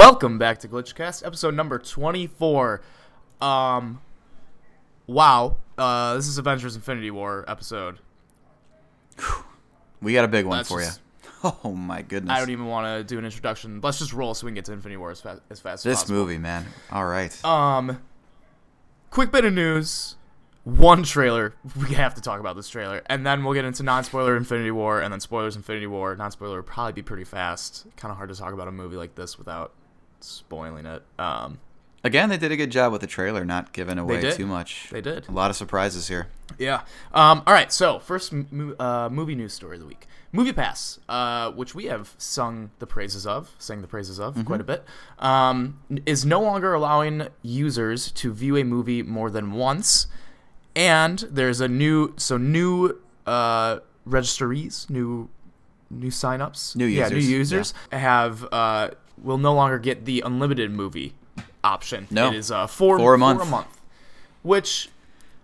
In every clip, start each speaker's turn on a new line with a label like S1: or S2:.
S1: Welcome back to Glitchcast, episode number 24. Um, wow. Uh, this is Avengers Infinity War episode.
S2: We got a big one for
S1: just-
S2: you. Oh my goodness.
S1: I don't even want to do an introduction. Let's just roll so we can get to Infinity War as fast as, fast as
S2: this
S1: possible.
S2: movie, man. All right.
S1: Um, quick bit of news. One trailer. We have to talk about this trailer, and then we'll get into non-spoiler Infinity War, and then spoilers Infinity War. Non-spoiler will probably be pretty fast. Kind of hard to talk about a movie like this without spoiling it. Um,
S2: Again, they did a good job with the trailer, not giving away too much.
S1: they did.
S2: A lot of surprises here.
S1: Yeah. Um, all right. So first mo- uh, movie news story of the week. Movie Pass, uh, which we have sung the praises of, sang the praises of quite a bit, um, is no longer allowing users to view a movie more than once, and there's a new so new uh, registries, new new signups,
S2: New
S1: yeah, new
S2: users,
S1: users have uh, will no longer get the unlimited movie option.
S2: No.
S1: it is uh, four
S2: For a
S1: For a
S2: month.
S1: month, which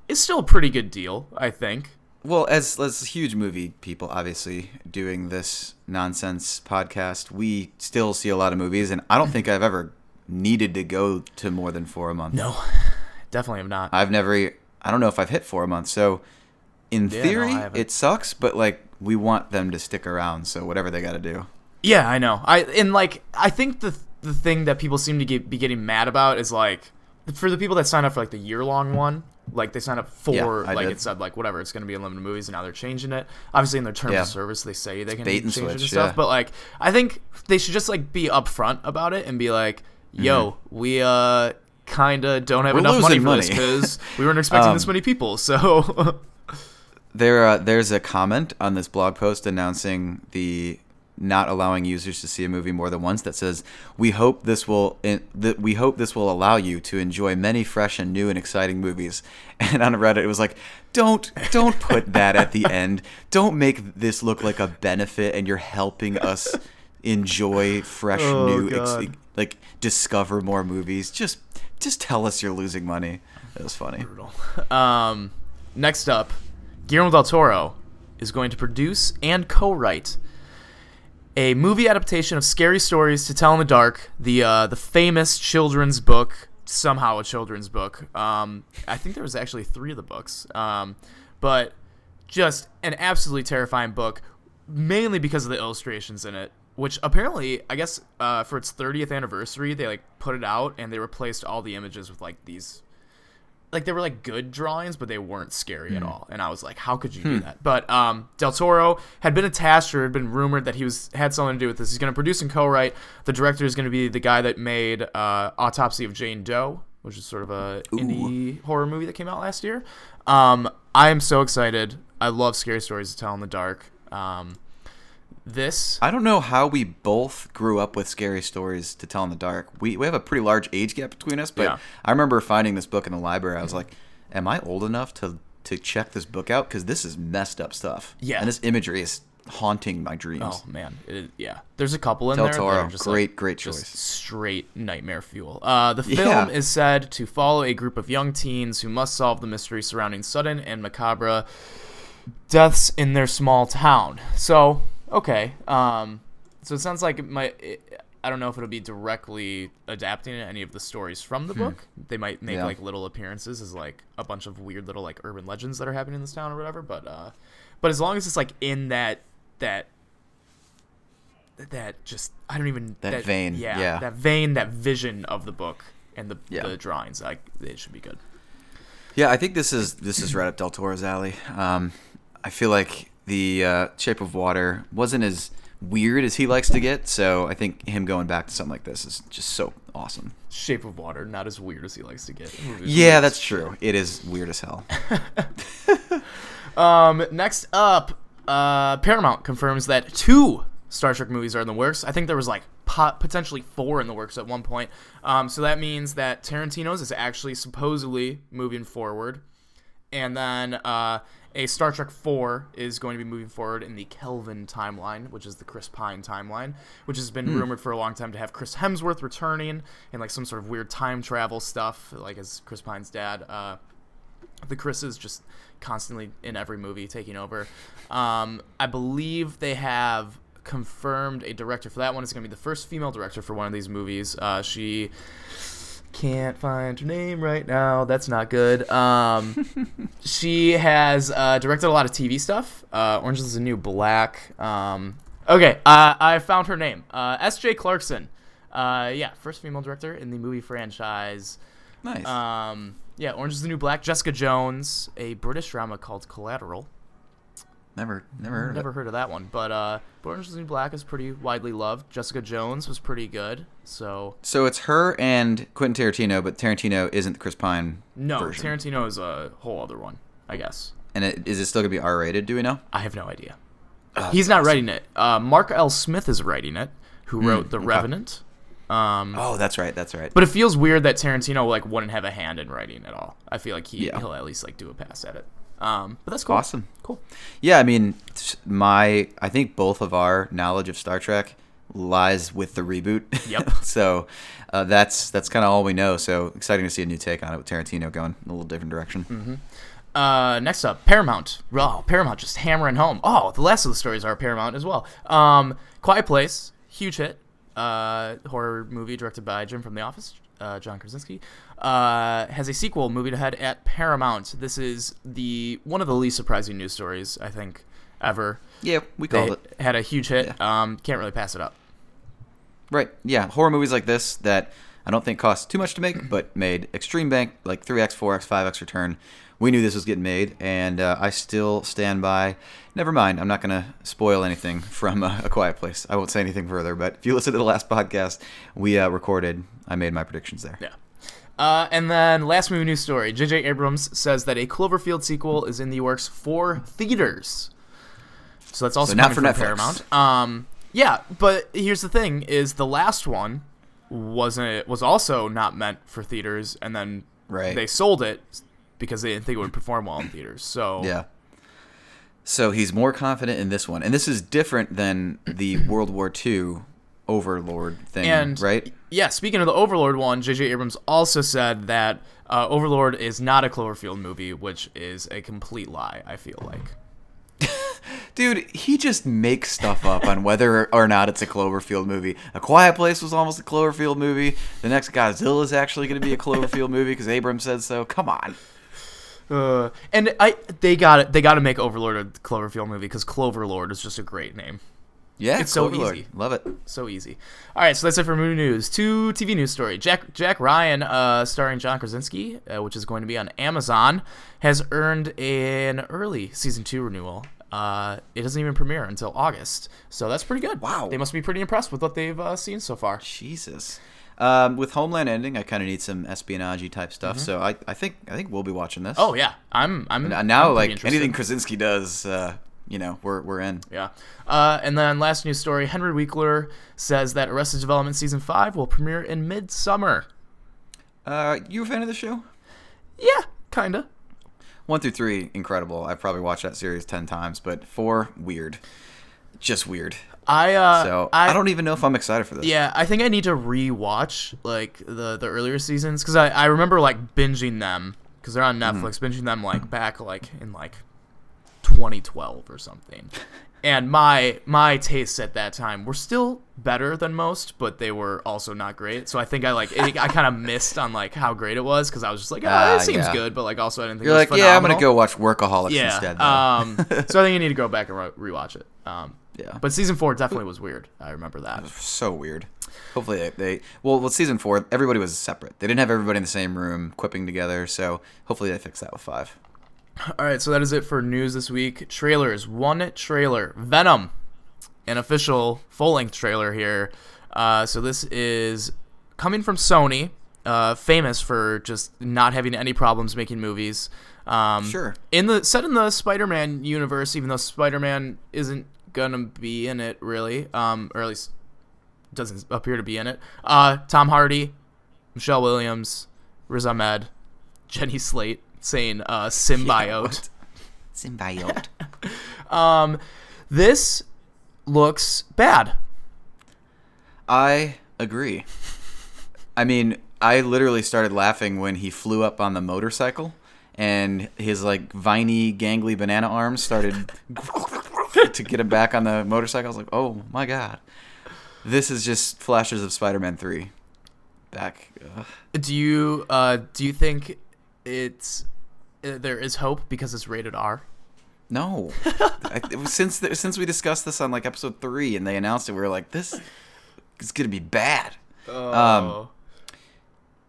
S1: is still a pretty good deal, I think.
S2: Well, as as huge movie people, obviously doing this nonsense podcast, we still see a lot of movies, and I don't think I've ever needed to go to more than four a month.
S1: No, definitely am not.
S2: I've never. I don't know if I've hit four a month. So, in
S1: Yeah,
S2: theory,
S1: haven't.
S2: it sucks, but like we want them to stick around. So whatever they got to do.
S1: Yeah, I know. I and like I think the the thing that people seem to get, be getting mad about is like for the people that sign up for like the year long one, like they sign up for
S2: Yeah,
S1: like
S2: did.
S1: it said like whatever it's going to be unlimited movies and now they're changing it. Obviously in their terms
S2: Yeah.
S1: of service they say they can
S2: and
S1: change it and stuff,
S2: yeah.
S1: but like I think they should just like be upfront about it and be like, "Yo, we uh kind of don't have
S2: Mm-hmm. We're
S1: enough money for this because we weren't expecting this
S2: Um,
S1: many people." So
S2: There, uh, there's a comment on this blog post announcing the not allowing users to see a movie more than once that says, "We hope this will that we hope this will allow you to enjoy many fresh and new and exciting movies." And on Reddit, it was like, "Don't don't put that at the end. Don't make this look like a benefit, and you're helping us enjoy fresh,
S1: Oh,
S2: new, ex- like discover more movies. Just just tell us you're losing money." It was funny.
S1: brutal. Um, next up, Guillermo del Toro is going to produce and co-write a movie adaptation of Scary Stories to Tell in the Dark, the uh, the famous children's book, somehow a children's book. Um, I think there was actually three of the books, um, but just an absolutely terrifying book, mainly because of the illustrations in it. Which apparently, I guess, uh, for its 30th anniversary, they like put it out and they replaced all the images with like these like they were like good drawings, but they weren't scary at all. And I was like, how could you do that? But um, Del Toro had been attached or had been rumored that he was had something to do with this. He's going to produce and co-write. The director is going to be the guy that made uh, Autopsy of Jane Doe, which is sort of a indie horror movie that came out last year. Um, I am so excited. I love scary stories to tell in the dark. Um, this
S2: I don't know how we both grew up with scary stories to tell in the dark. We, we have a pretty large age gap between us, but
S1: Yeah.
S2: I remember finding this book in the library. I was like, "Am I old enough to to check this book out? Because this is messed up stuff.
S1: Yeah.
S2: and this imagery is haunting my dreams."
S1: Oh man, it, yeah. There's a couple in
S2: Del
S1: there.
S2: Toro,
S1: just
S2: great,
S1: like,
S2: great choice.
S1: straight nightmare fuel. Uh, the film
S2: Yeah.
S1: is said to follow a group of young teens who must solve the mystery surrounding sudden and macabre deaths in their small town. So okay, um, so it sounds like it might. It, I don't know if it'll be directly adapting any of the stories from the book. They might make
S2: Hmm. Yeah.
S1: like little appearances as like a bunch of weird little like urban legends that are happening in this town or whatever. But uh, but as long as it's like in that that that just I don't even
S2: That vein,
S1: yeah,
S2: yeah.
S1: that vein, that vision of the book and the,
S2: Yeah.
S1: the drawings, like it should be good.
S2: Yeah, I think this is this is right up Del Toro's alley. Um, I feel like the uh, Shape of Water wasn't as weird as he likes to get, so I think him going back to something like this is just so awesome.
S1: Shape of Water, not as weird as he likes to get.
S2: Yeah, that's true. It is weird as hell.
S1: Um, next up, uh, Paramount confirms that two Star Trek movies are in the works. I think there was like pot- potentially four in the works at one point. Um, so that means that Tarantino's is actually supposedly moving forward, and then uh, a Star Trek four is going to be moving forward in the Kelvin timeline, which is the Chris Pine timeline, which has been rumored for a long time to have Chris Hemsworth returning and like some sort of weird time travel stuff, like as Chris Pine's dad. Uh, the Chris is just constantly in every movie taking over. Um, I believe they have confirmed a director for that one. It's going to be the first female director for one of these movies. Uh, she can't find her name right now. That's not good. Um, she has uh, directed a lot of TV stuff. Uh, Orange is the New Black. Um, okay, uh, I found her name. Uh, S.J. Clarkson. Uh, yeah, first female director in the movie franchise.
S2: Nice.
S1: Um, yeah, Orange is the New Black. Jessica Jones, a British drama called Collateral.
S2: Never, never heard of
S1: Never
S2: it.
S1: heard of that one, but uh, Orange is the New Black is pretty widely loved. Jessica Jones was pretty good. So
S2: So it's her and Quentin Tarantino, but Tarantino isn't the Chris Pine
S1: no,
S2: version.
S1: Tarantino is a whole other one, I guess.
S2: and it, is it still gonna be R rated? Do we know?
S1: I have no idea.
S2: Oh,
S1: He's not writing it. Uh, Mark L. Smith is writing it, who wrote The
S2: okay.
S1: Revenant. Um,
S2: Oh, that's right. That's right.
S1: but it feels weird that Tarantino like wouldn't have a hand in writing at all. I feel like he
S2: Yeah.
S1: he'll at least like do a pass at it. Um, but that's cool.
S2: Awesome.
S1: Cool.
S2: Yeah, I mean, my I think both of our knowledge of Star Trek lies with the reboot.
S1: Yep.
S2: so uh, that's that's kind of all we know. So exciting to see a new take on it with Tarantino going in a little different direction.
S1: Mm-hmm. Uh, next up, Paramount. Oh, Paramount just hammering home. Oh, the last of the stories are Paramount as well. Um, Quiet Place, huge hit. Uh, horror movie directed by Jim from The Office, uh, John Krasinski. Uh, has a sequel moving ahead at Paramount. This is the one of the least surprising news stories I think ever.
S2: Yeah, we
S1: They
S2: called it.
S1: had a huge hit. Um, can't really pass it up.
S2: Right. Yeah, horror movies like this that I don't think cost too much to make, but made extreme bank, like 3x, 4x, 5x return. We knew this was getting made, and uh, I still stand by. Never mind, I'm not going to spoil anything from uh, A Quiet Place. I won't say anything further, but if you listen to the last podcast we uh, recorded, I made my predictions there.
S1: Yeah. Uh, and then last movie news story: J.J. Abrams says that a Cloverfield sequel is in the works for theaters. So that's also
S2: So not for Netflix.
S1: Paramount. Um, yeah, but here's the thing: is the last one wasn't was also not meant for theaters, and then
S2: Right.
S1: they sold it because they didn't think it would perform well in theaters. So
S2: Yeah. So he's more confident in this one, and this is different than the World War II Overlord thing,
S1: And
S2: right?
S1: yeah, speaking of the Overlord one, J.J. Abrams also said that uh, Overlord is not a Cloverfield movie, which is a complete lie. I feel like.
S2: Dude, he just makes stuff up on whether or not it's a Cloverfield movie. A Quiet Place was almost a Cloverfield movie. The next Godzilla is actually going to be a Cloverfield movie because Abrams said so. Come on.
S1: Uh, and I they got it. They got to make Overlord a Cloverfield movie because Cloverlord is just a great name.
S2: Yeah,
S1: It's so easy.
S2: Love it.
S1: So easy. All right, so that's it for movie news. Two TV news story. Jack Jack Ryan, uh, starring John Krasinski, uh, which is going to be on Amazon, has earned an early season two renewal. Uh, it doesn't even premiere until August, so that's pretty good.
S2: Wow.
S1: They must be pretty impressed with what they've uh, seen so far.
S2: Jesus. Um, with Homeland ending, I kind of need some espionage type stuff. So I, I think I think we'll be watching this.
S1: Mm-hmm. Oh yeah, I'm I'm
S2: And now
S1: I'm
S2: like
S1: interested.
S2: anything Krasinski does, uh, you know, we're we're in.
S1: Yeah. Uh, and then last news story: Henry Winkler says that Arrested Development season five will premiere in midsummer.
S2: Uh, you a fan of the show?
S1: Yeah, kinda.
S2: One through three, incredible. I've probably watched that series ten times, but four, weird, just weird.
S1: I uh,
S2: So
S1: I,
S2: I, don't even know if I'm excited for this.
S1: Yeah, I think I need to rewatch like the the earlier seasons because I I remember like binging them because they're on
S2: Mm-hmm.
S1: Netflix, binging them like back like in like 2012 or something. And my my tastes at that time were still better than most, but they were also not great. So I think I like it, I kind of missed on like how great it was because I was just like, oh,
S2: Ah,
S1: it seems
S2: yeah.
S1: good, but like also I didn't think
S2: You're
S1: it
S2: like,
S1: was
S2: yeah, I'm gonna go watch Workaholics
S1: Yeah.
S2: instead.
S1: Um, so I think I need to go back and re- rewatch it. Um,
S2: Yeah.
S1: But season four definitely was weird. I remember that.
S2: so weird. Hopefully they, they well with season four, everybody was separate. They didn't have everybody in the same room quipping together. So hopefully they fix that with five.
S1: All right, so that is it for news this week. Trailers, one trailer, Venom, an official full-length trailer here. Uh, so this is coming from Sony, uh, famous for just not having any problems making movies. Um,
S2: Sure.
S1: In the set in the Spider-Man universe, even though Spider-Man isn't gonna be in it really, um, or at least doesn't appear to be in it. Uh, Tom Hardy, Michelle Williams, Riz Ahmed, Jenny Slate saying uh, symbiote.
S2: Symbiote.
S1: Um, this looks bad.
S2: I agree. I mean, I literally started laughing when he flew up on the motorcycle and his like viney, gangly banana arms started to get him back on the motorcycle. I was like, oh my god, this is just flashes of Spider-Man three. Back. Ugh.
S1: Do you uh do you think it's there is hope because it's rated R?
S2: No, I, was since the, since we discussed this on like episode three and they announced it, we were like, this is gonna be bad. Um, what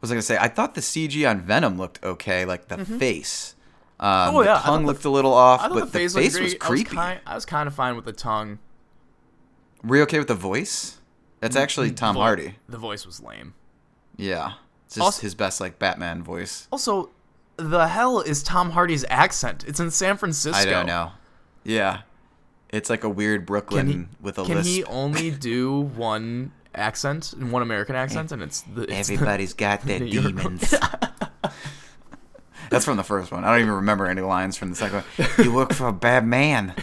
S2: was I gonna say? I thought the CG on Venom looked okay, like the face. Um,
S1: Mm-hmm. Oh, yeah,
S2: the tongue
S1: the-
S2: looked a little off,
S1: I thought
S2: but
S1: the face,
S2: the face was
S1: great. I was,
S2: creepy.
S1: kind, I was kind of fine with the tongue.
S2: Were you okay with the voice? That's actually Tom
S1: Vo-
S2: Hardy.
S1: The voice was lame.
S2: Yeah, it's just
S1: Also-
S2: his best like Batman voice.
S1: Also, the hell is Tom Hardy's accent? It's in San Francisco.
S2: I don't know. Yeah, it's like a weird Brooklyn
S1: he,
S2: with a list.
S1: can
S2: lisp.
S1: he only do one accent, and one American accent, and it's the it's the-
S2: Everybody's got their demons. That's from the first one. I don't even remember any lines from the second one. You work for a bad man.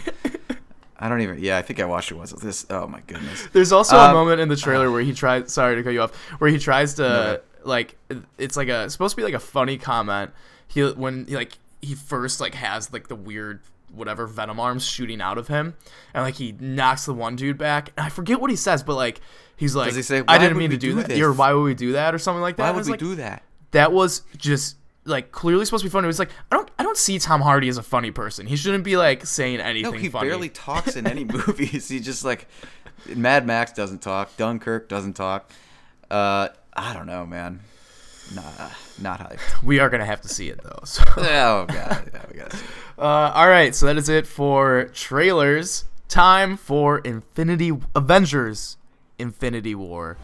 S2: I don't even. Yeah, I think I watched it once. This. Oh my goodness.
S1: There's also a
S2: Um,
S1: moment in the trailer where he tries. Sorry to cut you off. Where he tries to
S2: No.
S1: like, it's like a supposed to be like a funny comment. He when he, like he first like has like the weird whatever venom arms shooting out of him, and like he knocks the one dude back. And I forget what he says, but like he's like,
S2: he say,
S1: I didn't mean to do,
S2: do
S1: that,"
S2: this?
S1: or "Why would we do that?" or something like that.
S2: Why would we
S1: like,
S2: do that?
S1: that was just like clearly supposed to be funny. It was like I don't I don't see Tom Hardy as a funny person. He shouldn't be like saying anything
S2: No, he
S1: funny.
S2: barely talks in any movies. He just like Mad Max doesn't talk. Dunkirk doesn't talk. Uh, I don't know, man. Nah, not hyped.
S1: we are gonna have to see it though. So.
S2: oh god, yeah, we gotta see.
S1: Uh, all right, so that is it for trailers. Time for Infinity Avengers: Infinity War.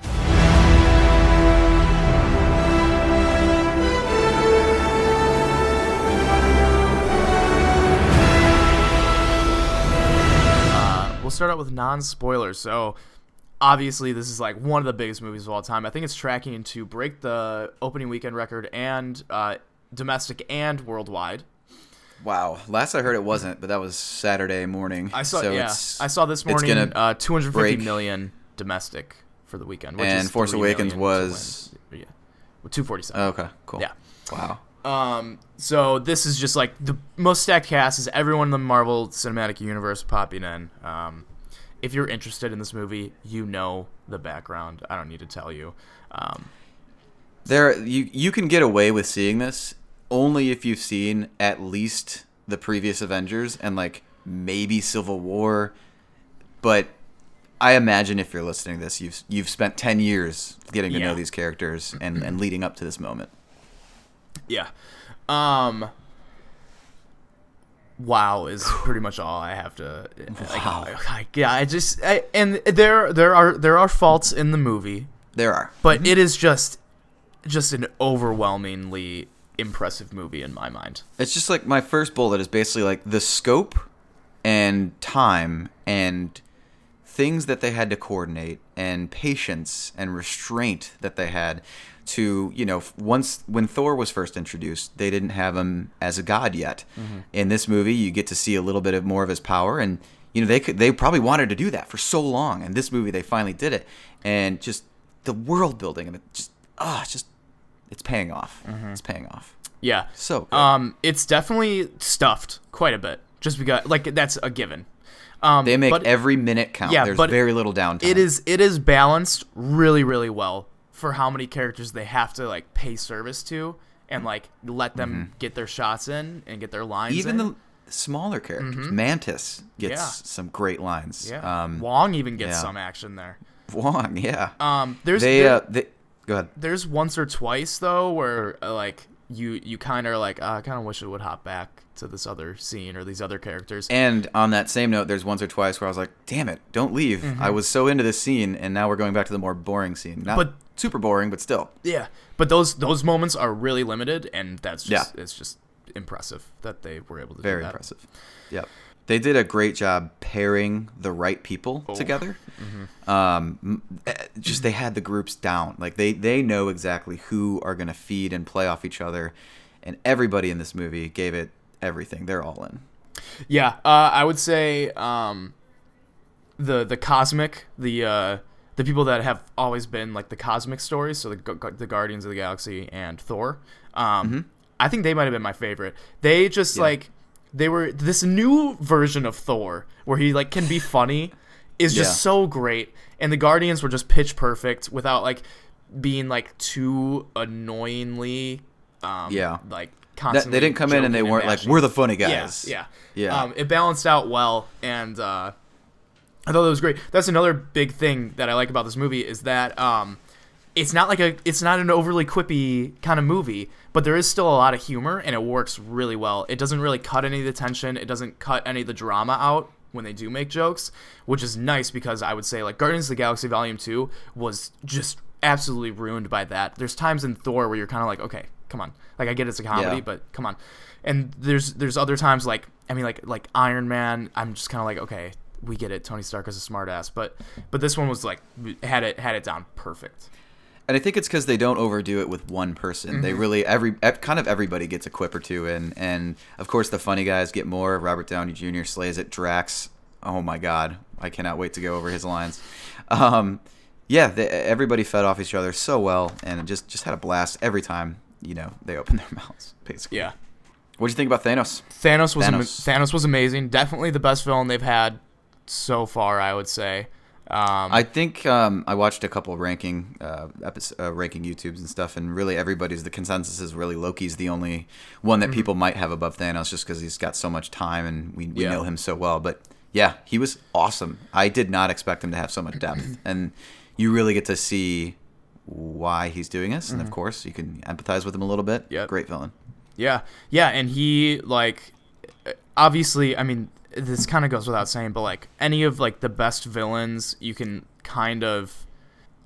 S1: Uh, we'll start out with non-spoilers. So, obviously, this is like one of the biggest movies of all time. I think it's tracking to break the opening weekend record and uh, domestic and worldwide.
S2: Wow. Last I heard it wasn't, but that was Saturday morning.
S1: I saw
S2: so
S1: yeah.
S2: it's-
S1: I saw this morning.
S2: it's gonna
S1: uh, 250
S2: break.
S1: million domestic for the weekend, which
S2: And Force Awakens was-
S1: yeah, 247.
S2: Okay, cool.
S1: Yeah.
S2: Wow.
S1: Um, so this is just like the most stacked cast is everyone in the Marvel Cinematic Universe popping in. Um, if you're interested in this movie, you know the background. I don't need to tell you. Um,
S2: There, you you can get away with seeing this only if you've seen at least the previous Avengers and like maybe Civil War. But I imagine if you're listening to this, you've you've spent ten years getting to
S1: Yeah.
S2: know these characters and and leading up to this moment.
S1: yeah. Um, wow is pretty much all I have to. Uh, like,
S2: Wow.
S1: I- yeah, I just I, and there there are there are faults in the movie.
S2: There are.
S1: but mm-hmm. it is just just an overwhelmingly impressive movie in my mind.
S2: It's just like my first bullet is basically like the scope and time and things that they had to coordinate and patience and restraint that they had to, you know, once when Thor was first introduced, they didn't have him as a god yet. In this movie, you get to see a little bit of more of his power and you know, they could they probably wanted to do that for so long and this movie they finally did it. And just the world building and it just ah, it's just it's paying off. It's paying off.
S1: Yeah.
S2: So good.
S1: Um it's definitely stuffed quite a bit just because like that's a given. Um
S2: They make
S1: but
S2: every minute count.
S1: yeah,
S2: There's
S1: but
S2: very little downtime.
S1: it is it is balanced really really well for how many characters they have to like pay service to and like let them get their shots in and get their lines
S2: Mm-hmm. even
S1: in.
S2: the smaller characters. Mantis gets
S1: Yeah.
S2: some great lines.
S1: yeah.
S2: Um,
S1: Wong even gets
S2: yeah.
S1: some action there.
S2: Wong, yeah.
S1: Um there's
S2: they,
S1: there-
S2: uh, they, go ahead.
S1: there's once or twice though where uh, like you you kind of are like uh, I kind of wish it would hop back to this other scene or these other characters.
S2: And on that same note, there's once or twice where I was like, "Damn it, don't leave!" I was so into this scene, and now we're going back to the more boring scene. Not
S1: But-
S2: super boring, but still.
S1: yeah, but those those moments are really limited, and that's just
S2: Yeah.
S1: it's just impressive that they were able to
S2: Very
S1: do that.
S2: impressive. Yep. They did a great job pairing the right people
S1: Oh.
S2: together.
S1: Mm-hmm.
S2: Um, eh, just they had the groups down. Like they they know exactly who are going to feed and play off each other, and everybody in this movie gave it everything. They're all in.
S1: Yeah, uh, I would say um, the the cosmic the uh, the people that have always been like the cosmic stories, so the the Guardians of the Galaxy and Thor. Um, I think they might have been my favorite. They just
S2: Yeah.
S1: like they were this new version of Thor where he like can be funny is just
S2: Yeah.
S1: so great, and the Guardians were just pitch perfect without like being like too annoyingly, um,
S2: Yeah.
S1: like
S2: That, they didn't come in and they weren't like, we're the funny guys.
S1: Yeah,
S2: Yeah.
S1: yeah, Um, it balanced out well, and uh, I thought that was great. That's another big thing that I like about this movie is that um, it's not like a, it's not an overly quippy kind of movie, but there is still a lot of humor, and it works really well. It doesn't really cut any of the tension. It doesn't cut any of the drama out when they do make jokes, which is nice because I would say like Guardians of the Galaxy Volume Two was just absolutely ruined by that. There's times in Thor where you're kind of like, okay, come on, like I get it's a comedy,
S2: Yeah.
S1: but come on. And there's there's other times like I mean like like Iron Man, I'm just kind of like okay, we get it. Tony Stark is a smartass, but but this one was like had it had it down perfect.
S2: And I think it's because they don't overdo it with one person.
S1: Mm-hmm.
S2: They really every kind of everybody gets a quip or two in, and of course the funny guys get more. Robert Downey Jr. slays it. Drax, oh my god, I cannot wait to go over his lines. Um, yeah, they, everybody fed off each other so well, and just just had a blast every time. You know they opened their mouths. Basically,
S1: Yeah.
S2: What do you think about Thanos?
S1: Thanos was
S2: Thanos.
S1: Thanos was amazing. Definitely the best villain they've had so far, I would say. Um,
S2: I think um, I watched a couple ranking uh, episodes, uh, ranking YouTubes and stuff, and really everybody's the consensus is really Loki's the only one that
S1: Mm-hmm.
S2: people might have above Thanos just because he's got so much time and we, we
S1: Yeah.
S2: know him so well. But yeah, he was awesome. I did not expect him to have so much depth, and you really get to see why he's doing this, and of course you can empathize with him a little bit.
S1: Mm-hmm.
S2: Great villain.
S1: Yeah, yeah, and he like obviously, I mean, this kind of goes without saying, but like any of like the best villains, you can kind of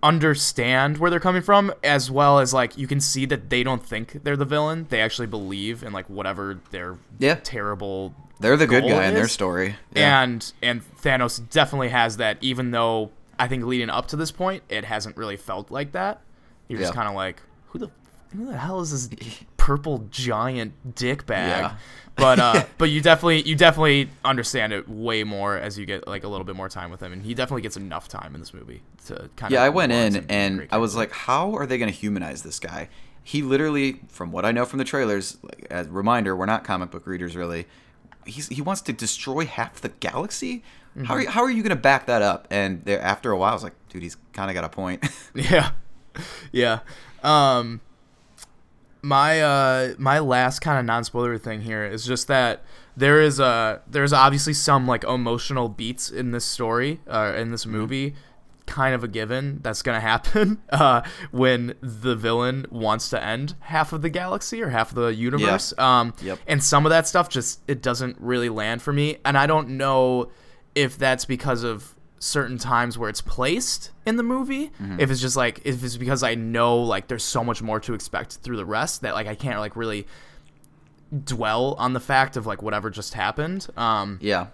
S1: understand where they're coming from as well as like you can see that they don't think they're the villain they actually believe in like whatever their
S2: Yeah.
S1: terrible
S2: They're the good guy in their story. Yeah.
S1: and and Thanos definitely has that even though I think leading up to this point it hasn't really felt like that you're just kind of like who the who the hell is this purple giant dick bag
S2: Yeah.
S1: But uh but you definitely you definitely understand it way more as you get like a little bit more time with him and he definitely gets enough time in this movie to kind
S2: Yeah,
S1: of Yeah,
S2: I went in
S1: him being a
S2: and I was like, how are they going to humanize this guy? He literally, from what I know from the trailers, like, as a reminder, we're not comic book readers really. He's, he wants to destroy half the galaxy. How are you, how are you going to back that up? And there, after a while, I was like, dude, he's kind of got a point.
S1: Yeah, yeah. Um, my uh, my last kind of non spoiler thing here is just that there is a there's obviously some like emotional beats in this story uh, in this movie. Kind of a given that's gonna happen uh, when the villain wants to end half of the galaxy or half of the universe. Um,
S2: Yep.
S1: and some of that stuff just it doesn't really land for me and i don't know if that's because of certain times where it's placed in the movie if it's just like if it's because i know like there's so much more to expect through the rest that like i can't like really dwell on the fact of like whatever just happened. Um
S2: yeah.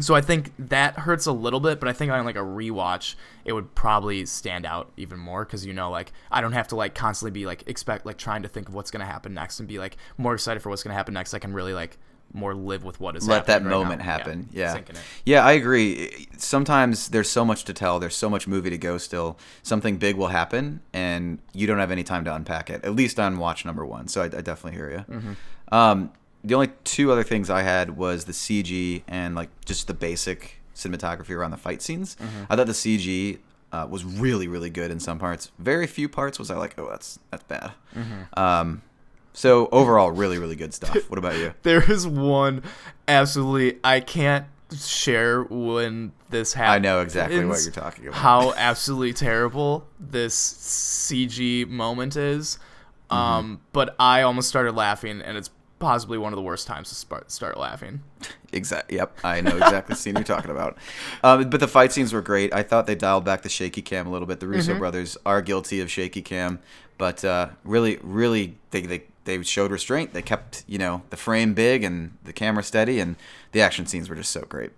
S1: so i think that hurts a little bit but i think on like a rewatch it would probably stand out even more because you know like i don't have to like constantly be like expect like trying to think of what's going to happen next and be like more excited for what's going to happen next. I can really like more live with what is
S2: Let that
S1: right
S2: moment
S1: now.
S2: happen. Yeah.
S1: it.
S2: Yeah, I agree. Sometimes there's so much to tell. There's so much movie to go still. Something big will happen, and you don't have any time to unpack it, at least on watch number one. So I, I definitely hear you.
S1: Mm-hmm.
S2: Um, the only two other things I had was the CG and like just the basic cinematography around the fight scenes.
S1: Mm-hmm.
S2: I thought the CG uh, was really, really good in some parts. Very few parts was I like, oh, that's that's bad.
S1: Mm-hmm.
S2: Um, so overall, really, really good stuff. What about you?
S1: there is one absolutely i can't share when this happens
S2: I know exactly what you're talking about.
S1: how absolutely terrible this CG moment is.
S2: Mm-hmm.
S1: Um, but I almost started laughing, and it's possibly one of the worst times to start, start laughing.
S2: Exactly. Yep, I know exactly the scene you're talking about. Um, but the fight scenes were great. I thought they dialed back the shaky cam a little bit. The Russo
S1: Mm-hmm.
S2: brothers are guilty of shaky cam, but uh, really, really, they, they they showed restraint. They kept you know the frame big and the camera steady, and the action scenes were just so great.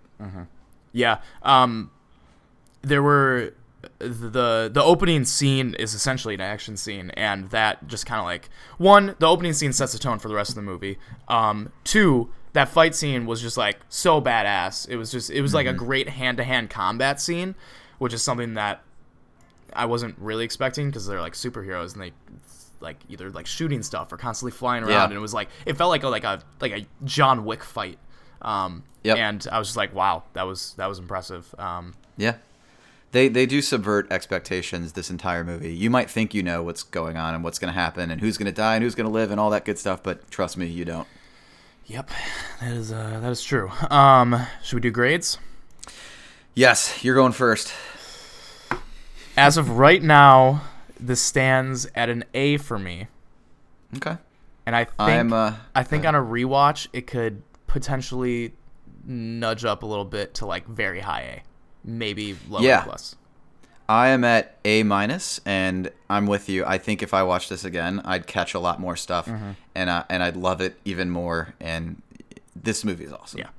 S1: Yeah. Um, there were the the opening scene is essentially an action scene, and that just kind of like one, the opening scene sets the tone for the rest of the movie. Um, two, that fight scene was just like so badass. It was just it was like a great hand to hand combat scene, which is something that I wasn't really expecting because they're like superheroes and they like either like shooting stuff or constantly flying around
S2: Yeah.
S1: and it was like it felt like a like a like a John Wick fight Um,
S2: Yep.
S1: And I was just like, wow, that was that was impressive. Um,
S2: Yeah. They they do subvert expectations this entire movie. You might think you know what's going on and what's going to happen and who's going to die and who's going to live and all that good stuff, but trust me, you don't.
S1: yep, that is uh, that is true. Um, should we do grades?
S2: Yes, you're going first.
S1: As of right now, this stands at an A for me,
S2: Okay.
S1: and I think
S2: uh
S1: I think on a rewatch it could potentially nudge up a little bit to like very high A, maybe lower
S2: Yeah.
S1: plus.
S2: I am at A minus, and I'm with you. I think if I watch this again, I'd catch a lot more stuff,
S1: Mm-hmm.
S2: and uh, and I'd love it even more. And this movie is awesome.
S1: Yeah.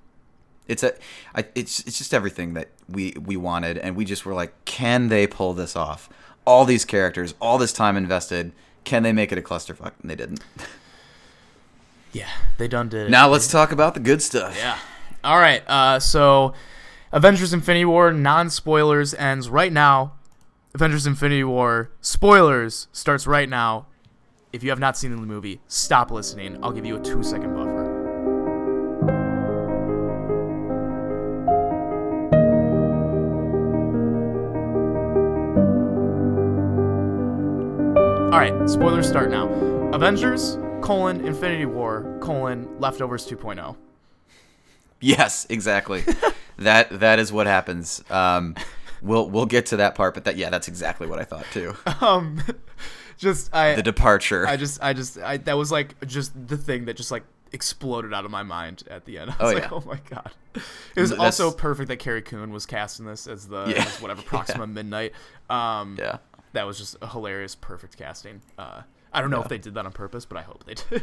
S2: It's a, I, it's it's just everything that we we wanted, and we just were like, can they pull this off? All these characters, all this time invested, can they make it a clusterfuck? And they didn't.
S1: Yeah, they done did it.
S2: Now let's talk about the good stuff.
S1: Yeah. All right. Uh, so, Avengers: Infinity War non spoilers ends right now. Avengers: Infinity War spoilers starts right now. If you have not seen the movie, stop listening. I'll give you a two second buffer. All right, spoilers start now. Avengers colon Infinity War colon Leftovers oh. 2.0.
S2: Yes, exactly. that that is what happens. Um, we'll we'll get to that part, but that yeah, that's exactly what I thought too.
S1: Um, just I
S2: The departure.
S1: I just, I just, I that was like just the thing that just like exploded out of my mind at the end. I
S2: Oh,
S1: like,
S2: yeah.
S1: oh my god. It was
S2: That's-
S1: also perfect that Carrie Coon was cast in this as the
S2: Yeah.
S1: as whatever Proxima Midnight. Um,
S2: yeah.
S1: That was just a hilarious, perfect casting. Uh, I don't know if they did that on purpose, but I hope they did.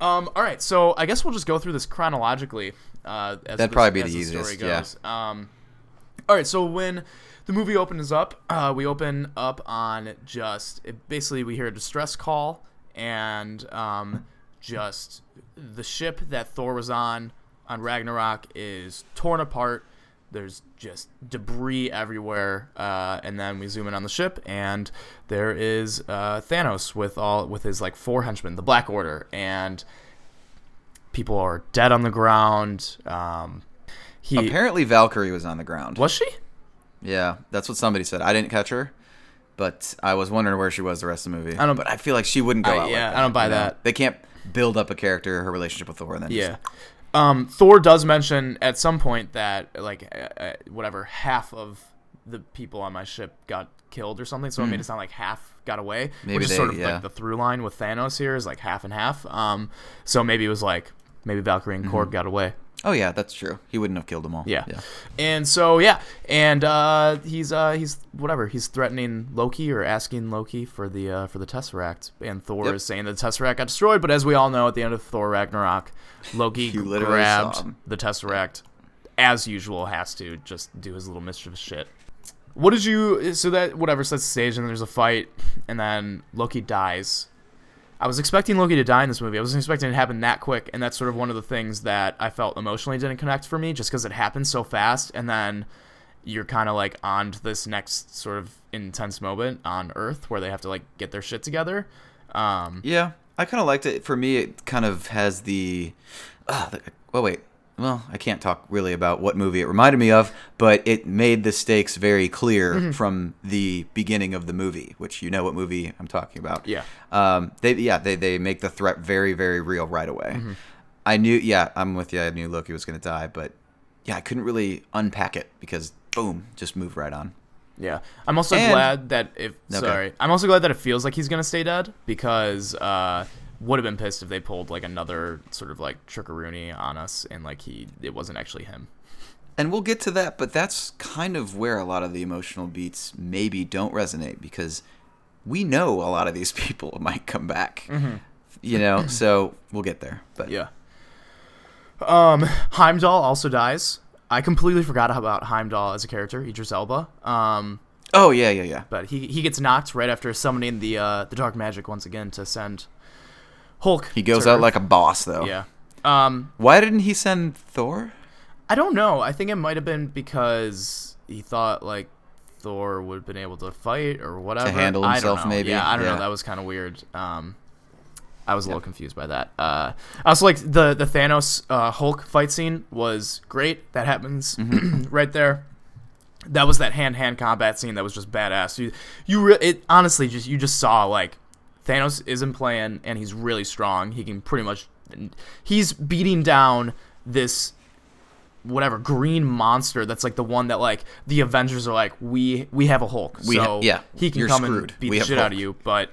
S1: um, all right, so I guess we'll just go through this chronologically. Uh, as
S2: That'd
S1: this-
S2: probably be the
S1: story
S2: easiest, yeah.
S1: goes. Um, all right, so when the movie opens up, uh, we open up on just it, basically we hear a distress call and um, just the ship that Thor was on on Ragnarok is torn apart. There's just debris everywhere, uh, and then we zoom in on the ship, and there is uh, Thanos with all with his like four henchmen, the Black Order, and people are dead on the ground. Um, he
S2: Apparently Valkyrie was on the ground.
S1: was she?
S2: Yeah, that's what somebody said. I didn't catch her, but I was wondering where she was the rest of the movie.
S1: I don't-
S2: but I feel like she wouldn't go
S1: I-
S2: out.
S1: yeah,
S2: like that,
S1: I don't buy
S2: you know?
S1: that.
S2: They can't build up a character, her relationship with Thor, and then
S1: Yeah.
S2: just,
S1: Um, Thor does mention at some point that like uh, uh, whatever half of the people on my ship got killed or something, so it made it sound like half got away,
S2: Hmm. Maybe
S1: which is
S2: they-
S1: sort of
S2: yeah.
S1: like the through line with Thanos here is like half and half. Um, so maybe it was like maybe Valkyrie and Korg got away.
S2: oh yeah, that's true. He wouldn't have killed them all.
S1: Yeah.
S2: yeah.
S1: And so yeah, and uh, he's uh, he's whatever he's threatening Loki or asking Loki for the uh, for the Tesseract, and Thor
S2: Yep.
S1: is saying that the Tesseract got destroyed. But as we all know, at the end of Thor Ragnarok, Loki grabbed the Tesseract, as usual, has to just do his little mischievous shit. What did you? So that whatever sets the stage, and there's a fight, and then Loki dies. I was expecting Loki to die in this movie. I wasn't expecting it to happen that quick, and that's sort of one of the things that I felt emotionally didn't connect for me, just because it happened so fast, and then you're kind of like on to this next sort of intense moment on Earth where they have to like get their shit together. Um,
S2: Yeah, I kind of liked it. For me, it kind of has the. Uh, the well, wait. Well, I can't talk really about what movie it reminded me of, but it made the stakes very clear
S1: Mm-hmm.
S2: from the beginning of the movie, which you know what movie I'm talking about.
S1: Yeah.
S2: Um. They yeah they they make the threat very very real right away.
S1: Mm-hmm.
S2: I knew yeah I'm with you. I knew Loki was gonna die, but yeah I couldn't really unpack it because boom just move right on.
S1: Yeah, I'm also
S2: And-
S1: glad that if
S2: Okay.
S1: sorry, I'm also glad that it feels like he's gonna stay dead because uh, would have been pissed if they pulled like another sort of like trickeroony on us and like he it wasn't actually him.
S2: And we'll get to that, but that's kind of where a lot of the emotional beats maybe don't resonate because we know a lot of these people might come back. You know, so we'll get there. But
S1: Yeah. Um, Heimdall also dies. I completely forgot about Heimdall as a character, Idris Elba. Um,
S2: oh yeah, yeah, yeah.
S1: but he he gets knocked right after summoning the uh, the dark magic once again to send Hulk.
S2: He goes out
S1: Earth.
S2: like a boss though.
S1: yeah. Um,
S2: Why didn't he send Thor?
S1: I don't know. I think it might have been because he thought like Thor would have been able to fight or whatever.
S2: To handle
S1: I don't
S2: himself,
S1: know.
S2: maybe?
S1: Yeah, I don't
S2: Yeah.
S1: know. That was kind of weird. Um, I was a little confused by that. Uh, I also like the the Thanos uh, Hulk fight scene was great. That happens right there. That was that hand hand combat scene that was just badass. You you re- it honestly just you just saw like Thanos isn't playing and he's really strong. He can pretty much he's beating down this whatever green monster that's like the one that like the Avengers are like we we have a Hulk
S2: We ha-
S1: so
S2: yeah,
S1: he can come
S2: screwed.
S1: and beat
S2: We
S1: the shit out of you but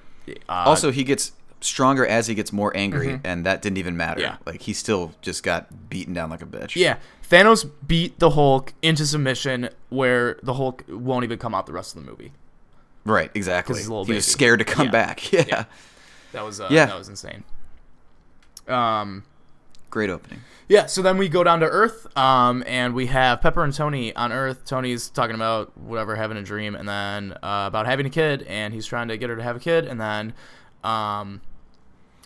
S1: uh,
S2: Also, he gets stronger as he gets more angry, and that didn't even matter.
S1: Yeah.
S2: Like he still just got beaten down like a bitch.
S1: Yeah, Thanos beat the Hulk into submission, where the Hulk won't even come out the rest of the movie.
S2: Right. exactly.
S1: he's a little
S2: he was scared to come
S1: Yeah.
S2: back. Yeah.
S1: Yeah. That was uh,
S2: Yeah.
S1: that was insane. Um,
S2: Great opening.
S1: yeah. So then we go down to Earth, um, and we have Pepper and Tony on Earth. Tony's talking about whatever having a dream, and then uh, about having a kid, and he's trying to get her to have a kid, and then, um,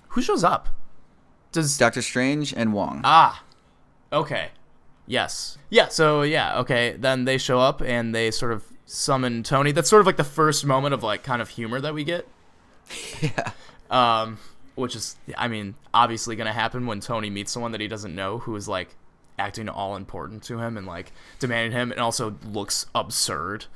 S1: who shows up? Does
S2: Doctor Strange and Wong.
S1: Ah, okay. Yes. Yeah, so yeah, okay. Then they show up and they sort of summon Tony. That's sort of like the first moment of like kind of humor that we get.
S2: yeah.
S1: Um, which is, I mean, obviously going to happen when Tony meets someone that he doesn't know who is like acting all important to him and like demanding him and also looks absurd.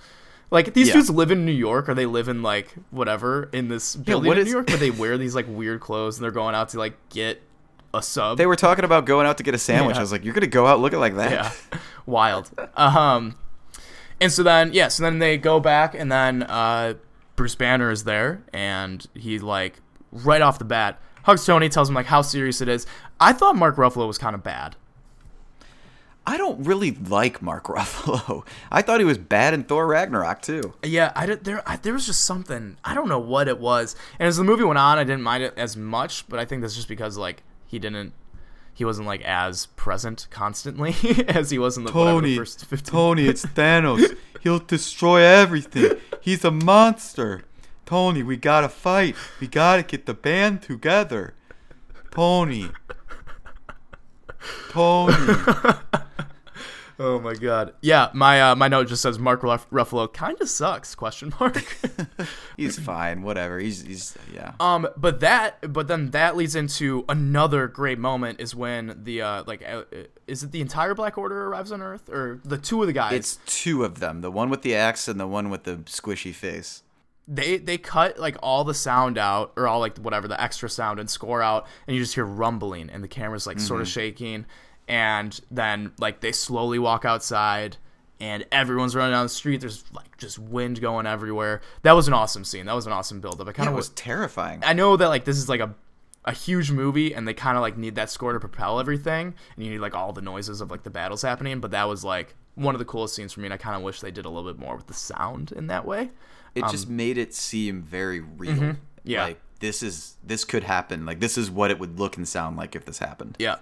S1: Like these
S2: Yeah.
S1: dudes live in New York or they live in like whatever in this building
S2: what
S1: in
S2: is-
S1: New York where they wear these like weird clothes and they're going out to like get a sub.
S2: They were talking about going out to get a sandwich.
S1: Yeah.
S2: I was like, you're gonna go out looking like that.
S1: yeah wild um and so then yeah so then they go back and then uh bruce banner is there and he like right off the bat hugs tony tells him like how serious it is i thought mark ruffalo was kind of bad
S2: I don't really like Mark Ruffalo. I thought he was bad in Thor Ragnarok too.
S1: yeah i did there I, there was just something i don't know what it was and as the movie went on i didn't mind it as much but i think that's just because like he didn't he wasn't like as present constantly as he was in the, the first 15
S3: Tony, it's Thanos. He'll destroy everything. He's a monster. Tony, we gotta fight. We gotta get the band together. Tony. Tony.
S1: Oh my god. Yeah, my uh, my note just says Mark Ruff- Ruffalo kind of sucks? Question mark.
S2: He's fine. Whatever. He's he's yeah.
S1: um, but that but then that leads into another great moment is when the uh like uh, is it the entire Black Order arrives on Earth or the two of the guys?
S2: It's two of them. The one with the axe and the one with the squishy face.
S1: they they cut like all the sound out or all like whatever the extra sound and score out and you just hear rumbling and the camera's like sort of shaking and then like they slowly walk outside and everyone's running down the street there's like just wind going everywhere that was an awesome scene that was an awesome build up i kind of
S2: was terrifying.
S1: i know that like this is like a a huge movie and they kind of like need that score to propel everything and you need like all the noises of like the battles happening but that was like one of the coolest scenes for me and i kind of wish they did a little bit more with the sound in that way
S2: It just made it seem very real.
S1: um, mm-hmm. Yeah.
S2: Like this is this could happen. Like this is what it would look and sound like if this happened.
S1: Yeah.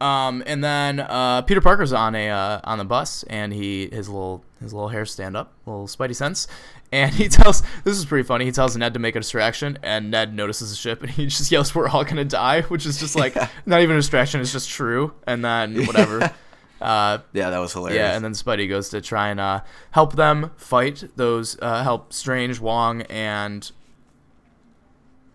S1: Um, and then uh, Peter Parker's on a uh, on the bus, and he his little his little hair stand up, little Spidey sense, and he tells this is pretty funny. He tells Ned to make a distraction, and Ned notices the ship, and he just yells, "We're all gonna die," which is just like not even a distraction; it's just true. And then whatever. Uh,
S2: Yeah, that was hilarious.
S1: yeah, and then Spidey goes to try and uh, help them fight those, uh, help Strange, Wong, and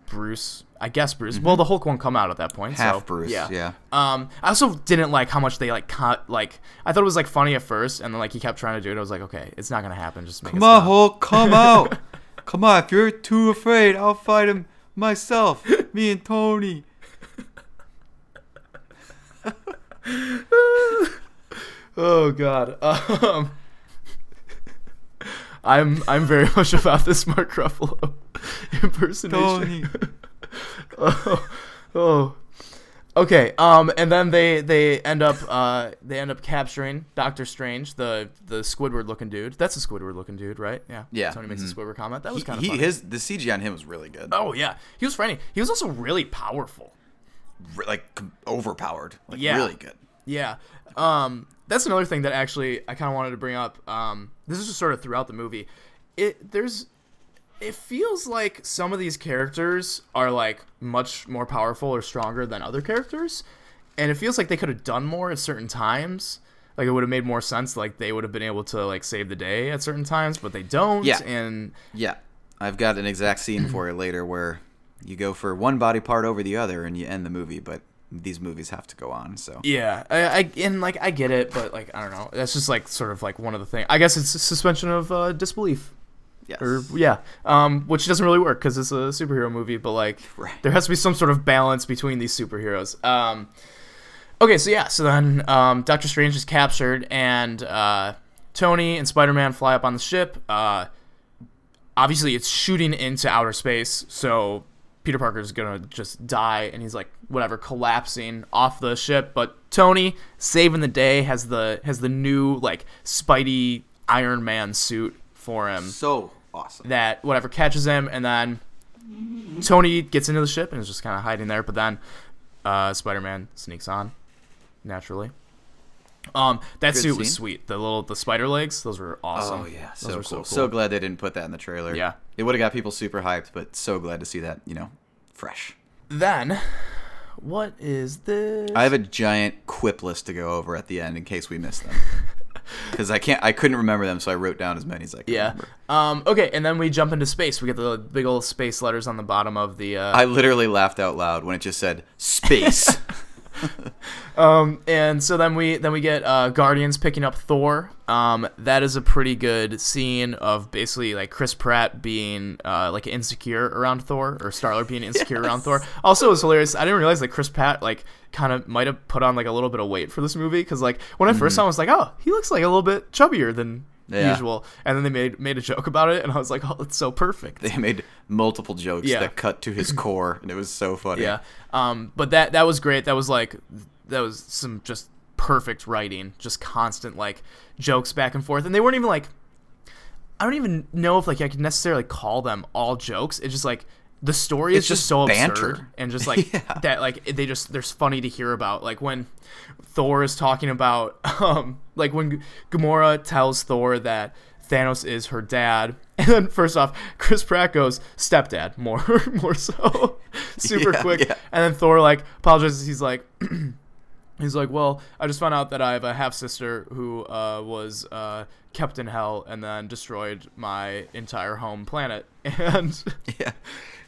S1: Bruce. I guess Bruce. Well, the Hulk won't come out at that point. so,
S2: Mm-hmm. Half Bruce,
S1: Yeah.
S2: yeah.
S1: Um, I also didn't like how much they like cut. Like, I thought it was like funny at first, and then like he kept trying to do it. I was like, okay, it's not gonna happen. Just make
S3: Come
S1: it
S3: on,
S1: stop.
S3: Hulk, come out. Come on, if you're too afraid, I'll fight him myself. Me and Tony.
S1: Oh God. Um, I'm I'm very much about this Mark Ruffalo impersonation.
S3: Tony.
S1: oh, oh. Okay. Um, and then they they end up uh they end up capturing Doctor Strange, the the Squidward looking dude. That's a Squidward looking dude, right? Yeah.
S2: Yeah,
S1: Tony makes
S2: mhm.
S1: a Squidward comment. That was kind of
S2: he
S1: funny.
S2: his the CG on him was really good.
S1: oh yeah, he was funny. He was also really powerful.
S2: Re- like overpowered. Like
S1: Yeah.
S2: really good.
S1: Yeah. Um, that's another thing that actually I kind of wanted to bring up. Um, this is just sort of throughout the movie. It there's it feels like some of these characters are like much more powerful or stronger than other characters, and it feels like they could have done more at certain times. Like it would have made more sense. Like they would have been able to like save the day at certain times, but they don't.
S2: Yeah.
S1: And
S2: Yeah. I've got an exact scene for you later where you go for one body part over the other and you end the movie, but these movies have to go on. So
S1: Yeah, I, I and like I get it, but like I don't know. That's just like sort of like one of the things. I guess it's a suspension of uh, disbelief,
S2: yes.
S1: or yeah, um, which doesn't really work because it's a superhero movie. But like,
S2: Right.
S1: there has to be some sort of balance between these superheroes. Um, okay, so yeah, so then um, Doctor Strange is captured, and uh, Tony and Spider Man fly up on the ship. Uh, obviously, it's shooting into outer space, so Peter Parker's gonna just die, and he's like whatever collapsing off the ship. But Tony, saving the day, has the has the new like Spidey Iron Man suit for him
S2: so awesome.
S1: that whatever catches him, and then Tony gets into the ship and is just kind of hiding there. But then uh, Spider Man sneaks on naturally. Um, that
S2: Good
S1: suit was sweet. The little the spider legs, those were awesome.
S2: Oh yeah,
S1: those
S2: so
S1: were
S2: cool.
S1: so
S2: So, glad they didn't put that in the trailer.
S1: Yeah.
S2: It would have got people super hyped, but so glad to see that you know fresh.
S1: Then, what is this?
S2: I have a giant quip list to go over at the end in case we miss them. Because I can't, I couldn't remember them, so I wrote down as many as I could
S1: yeah.
S2: remember.
S1: Um. Okay, and then we jump into space. We get the big old space letters on the bottom of the. Uh,
S2: I literally laughed out loud when it just said space.
S1: Um, and so then we then we get uh, Guardians picking up Thor. Um, that is a pretty good scene of basically like Chris Pratt being uh, like insecure around Thor or Star Lord being insecure around Thor. Also, it was hilarious. I didn't realize that Chris Pratt like kind of might have put on like a little bit of weight for this movie because like when I first saw him, I was like, oh, he looks like a little bit chubbier than
S2: Yeah.
S1: usual. And then they made made a joke about it, and I was like, oh, it's so perfect.
S2: they made multiple jokes
S1: Yeah.
S2: that cut to his core, and it was so funny.
S1: Yeah. Um, but that that was great. That was like that was some just perfect writing, just constant like jokes back and forth, and they weren't even like I don't even know if like I could necessarily call them all jokes. It's just like the story
S2: It's
S1: is just,
S2: just
S1: so
S2: banter.
S1: absurd and just like
S2: Yeah.
S1: that like they just there's funny to hear about like when Thor is talking about um like when G- Gamora tells Thor that Thanos is her dad and then first off Chris Pratt goes stepdad more more so super
S2: Yeah,
S1: quick
S2: yeah.
S1: and then Thor like apologizes he's like He's like, well, I just found out that I have a half sister who uh, was uh, kept in hell and then destroyed my entire home planet, and
S2: Yeah.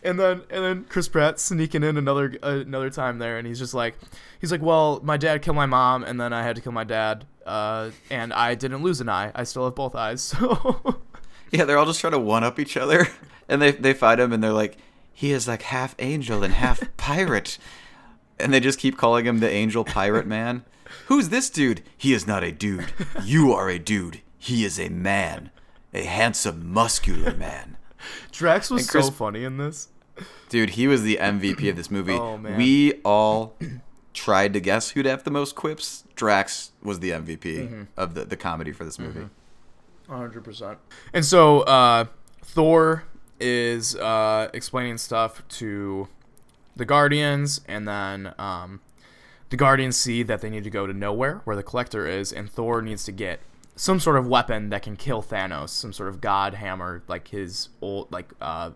S1: And then and then Chris Pratt sneaking in another uh, another time there, and he's just like, he's like, well, my dad killed my mom, and then I had to kill my dad, uh, and I didn't lose an eye. I still have both eyes, so
S2: Yeah, they're all just trying to one up each other, and they they fight him, and they're like, he is like half angel and half pirate, and they just keep calling him the angel pirate man. Who's this dude? He is not a dude. You are a dude. He is a man, a handsome, muscular man.
S1: Drax was
S2: Chris-
S1: so funny in this.
S2: Dude, he was the MVP of this movie.
S1: Oh, man.
S2: We all tried to guess who'd have the most quips. Drax was the MVP
S1: Mm-hmm.
S2: of the, the comedy for this movie.
S1: hundred percent. And so uh, Thor is uh, explaining stuff to the Guardians, and then um, the Guardians see that they need to go to nowhere, where the Collector is, and Thor needs to get some sort of weapon that can kill Thanos, some sort of god hammer, like his old, like uh,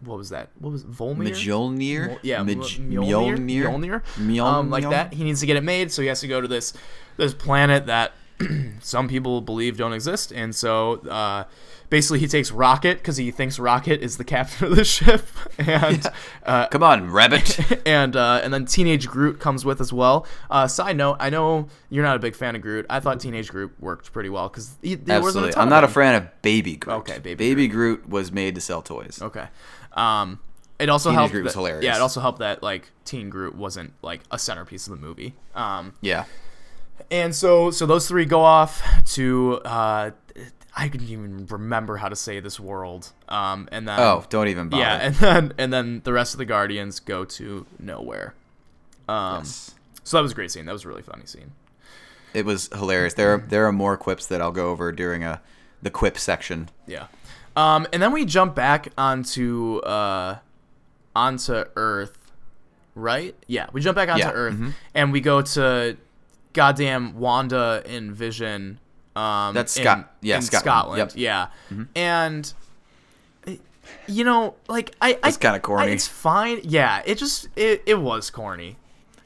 S1: what was that? What was it? Volmir?
S2: Mjolnir?
S1: Mjol- yeah,
S2: Mj-
S1: Mjolnir, Mjolnir,
S2: Mjolnir?
S1: um, like that. He needs to get it made, so he has to go to this this planet that some people believe don't exist, and so uh, basically he takes Rocket because he thinks Rocket is the captain of the ship, and uh,
S2: Come on, rabbit.
S1: and uh, and then Teenage Groot comes with as well. Uh, side note: I know you're not a big fan of Groot. I thought Teenage Groot worked pretty well because
S2: Absolutely. I'm not a fan of Baby Groot.
S1: Okay, Baby
S2: Baby Groot. was made to sell toys.
S1: Okay. Um, it also
S2: Teenage
S1: helped.
S2: Groot was
S1: that-
S2: hilarious.
S1: Yeah, it also helped that like Teen Groot wasn't like a centerpiece of the movie. Um,
S2: Yeah.
S1: and so so those three go off to uh, I couldn't even remember how to say this world. Um, and then
S2: Oh, don't even bother.
S1: yeah, and then and then the rest of the Guardians go to nowhere. Um,
S2: Yes.
S1: so that was a great scene. That was a really funny scene.
S2: It was hilarious. There are there are more quips that I'll go over during a the quip section.
S1: Yeah. Um, and then we jump back onto uh, onto Earth, right? Yeah, we jump back onto
S2: Yeah,
S1: Earth,
S2: mhm.
S1: and we go to goddamn Wanda and Vision. Um,
S2: That's
S1: in-
S2: yeah,
S1: in
S2: Scotland. Yep.
S1: Yeah, and eh, you know, like I, I
S2: It's kinda corny.
S1: I- it's fine. Yeah, it just it, it was corny.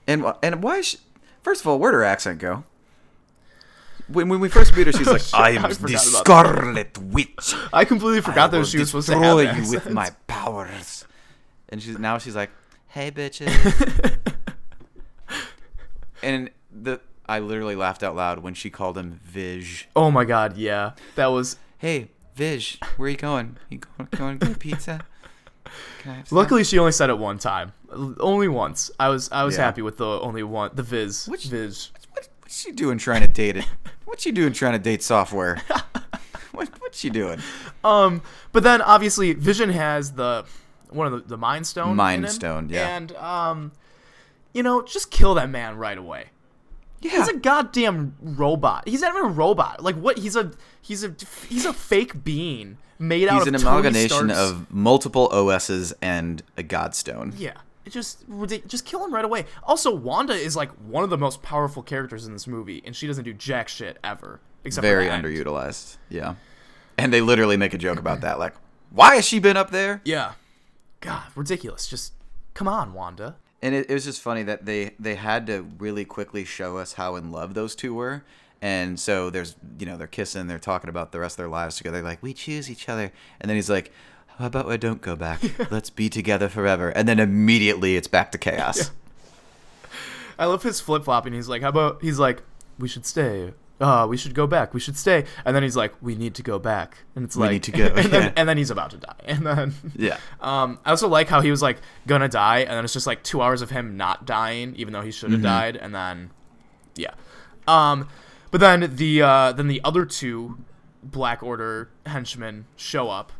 S2: And and why? Is she, first of all, where'd her accent go? When, when we first meet her, she's like,
S1: Shit,
S2: "I
S1: I
S2: am the Scarlet Witch.
S1: I completely
S2: I
S1: forgot that
S2: will
S1: she was supposed to have
S2: you
S1: that
S2: with my powers." and she's now she's like, "Hey, bitches." and the I literally laughed out loud when she called him Vij.
S1: oh my god, yeah, that was.
S2: Hey, Vij, where are you going? You going, going to get pizza? Can I have some?"
S1: Luckily, she only said it one time, only once. I was I was
S2: Yeah.
S1: happy with the only one, the Viz.
S2: Which-
S1: Viz?
S2: What, what's she doing trying to date it? What's she doing trying to date software? what, what's she doing?
S1: Um, but then obviously Vision has the one of the, the Mind Stone.
S2: Mind Stone, yeah.
S1: And um, you know, just kill that man right away.
S2: Yeah.
S1: He's a goddamn robot. He's not even a robot. Like what? He's a he's a he's a fake being made out
S2: He's an amalgamation of multiple OSs and a godstone.
S1: Yeah. It just just kill him right away. Also, Wanda is like one of the most powerful characters in this movie, and she doesn't do jack shit ever. Except
S2: Very
S1: end.
S2: underutilized. Yeah. And they literally make a joke about that. Like, why has she been up there?
S1: Yeah. God, ridiculous. Just come on, Wanda.
S2: And it, it was just funny that they they had to really quickly show us how in love those two were. And so there's you know they're kissing, they're talking about the rest of their lives together. Like we choose each other, and then he's like, "How about I don't go back? Let's be together forever." And then immediately it's back to chaos.
S1: I love his flip flopping. He's like, how about he's like, we should stay. Uh, we should go back. We should stay. And then he's like, we need to go back. And it's
S2: We
S1: like,
S2: need to go,
S1: And then,
S2: yeah.
S1: and then he's about to die. And then,
S2: Yeah.
S1: um, I also like how he was like gonna die, and then it's just like two hours of him not dying, even though he should have
S2: Mm-hmm.
S1: died. And then, yeah. Um, but then the uh, then the other two Black Order henchmen show up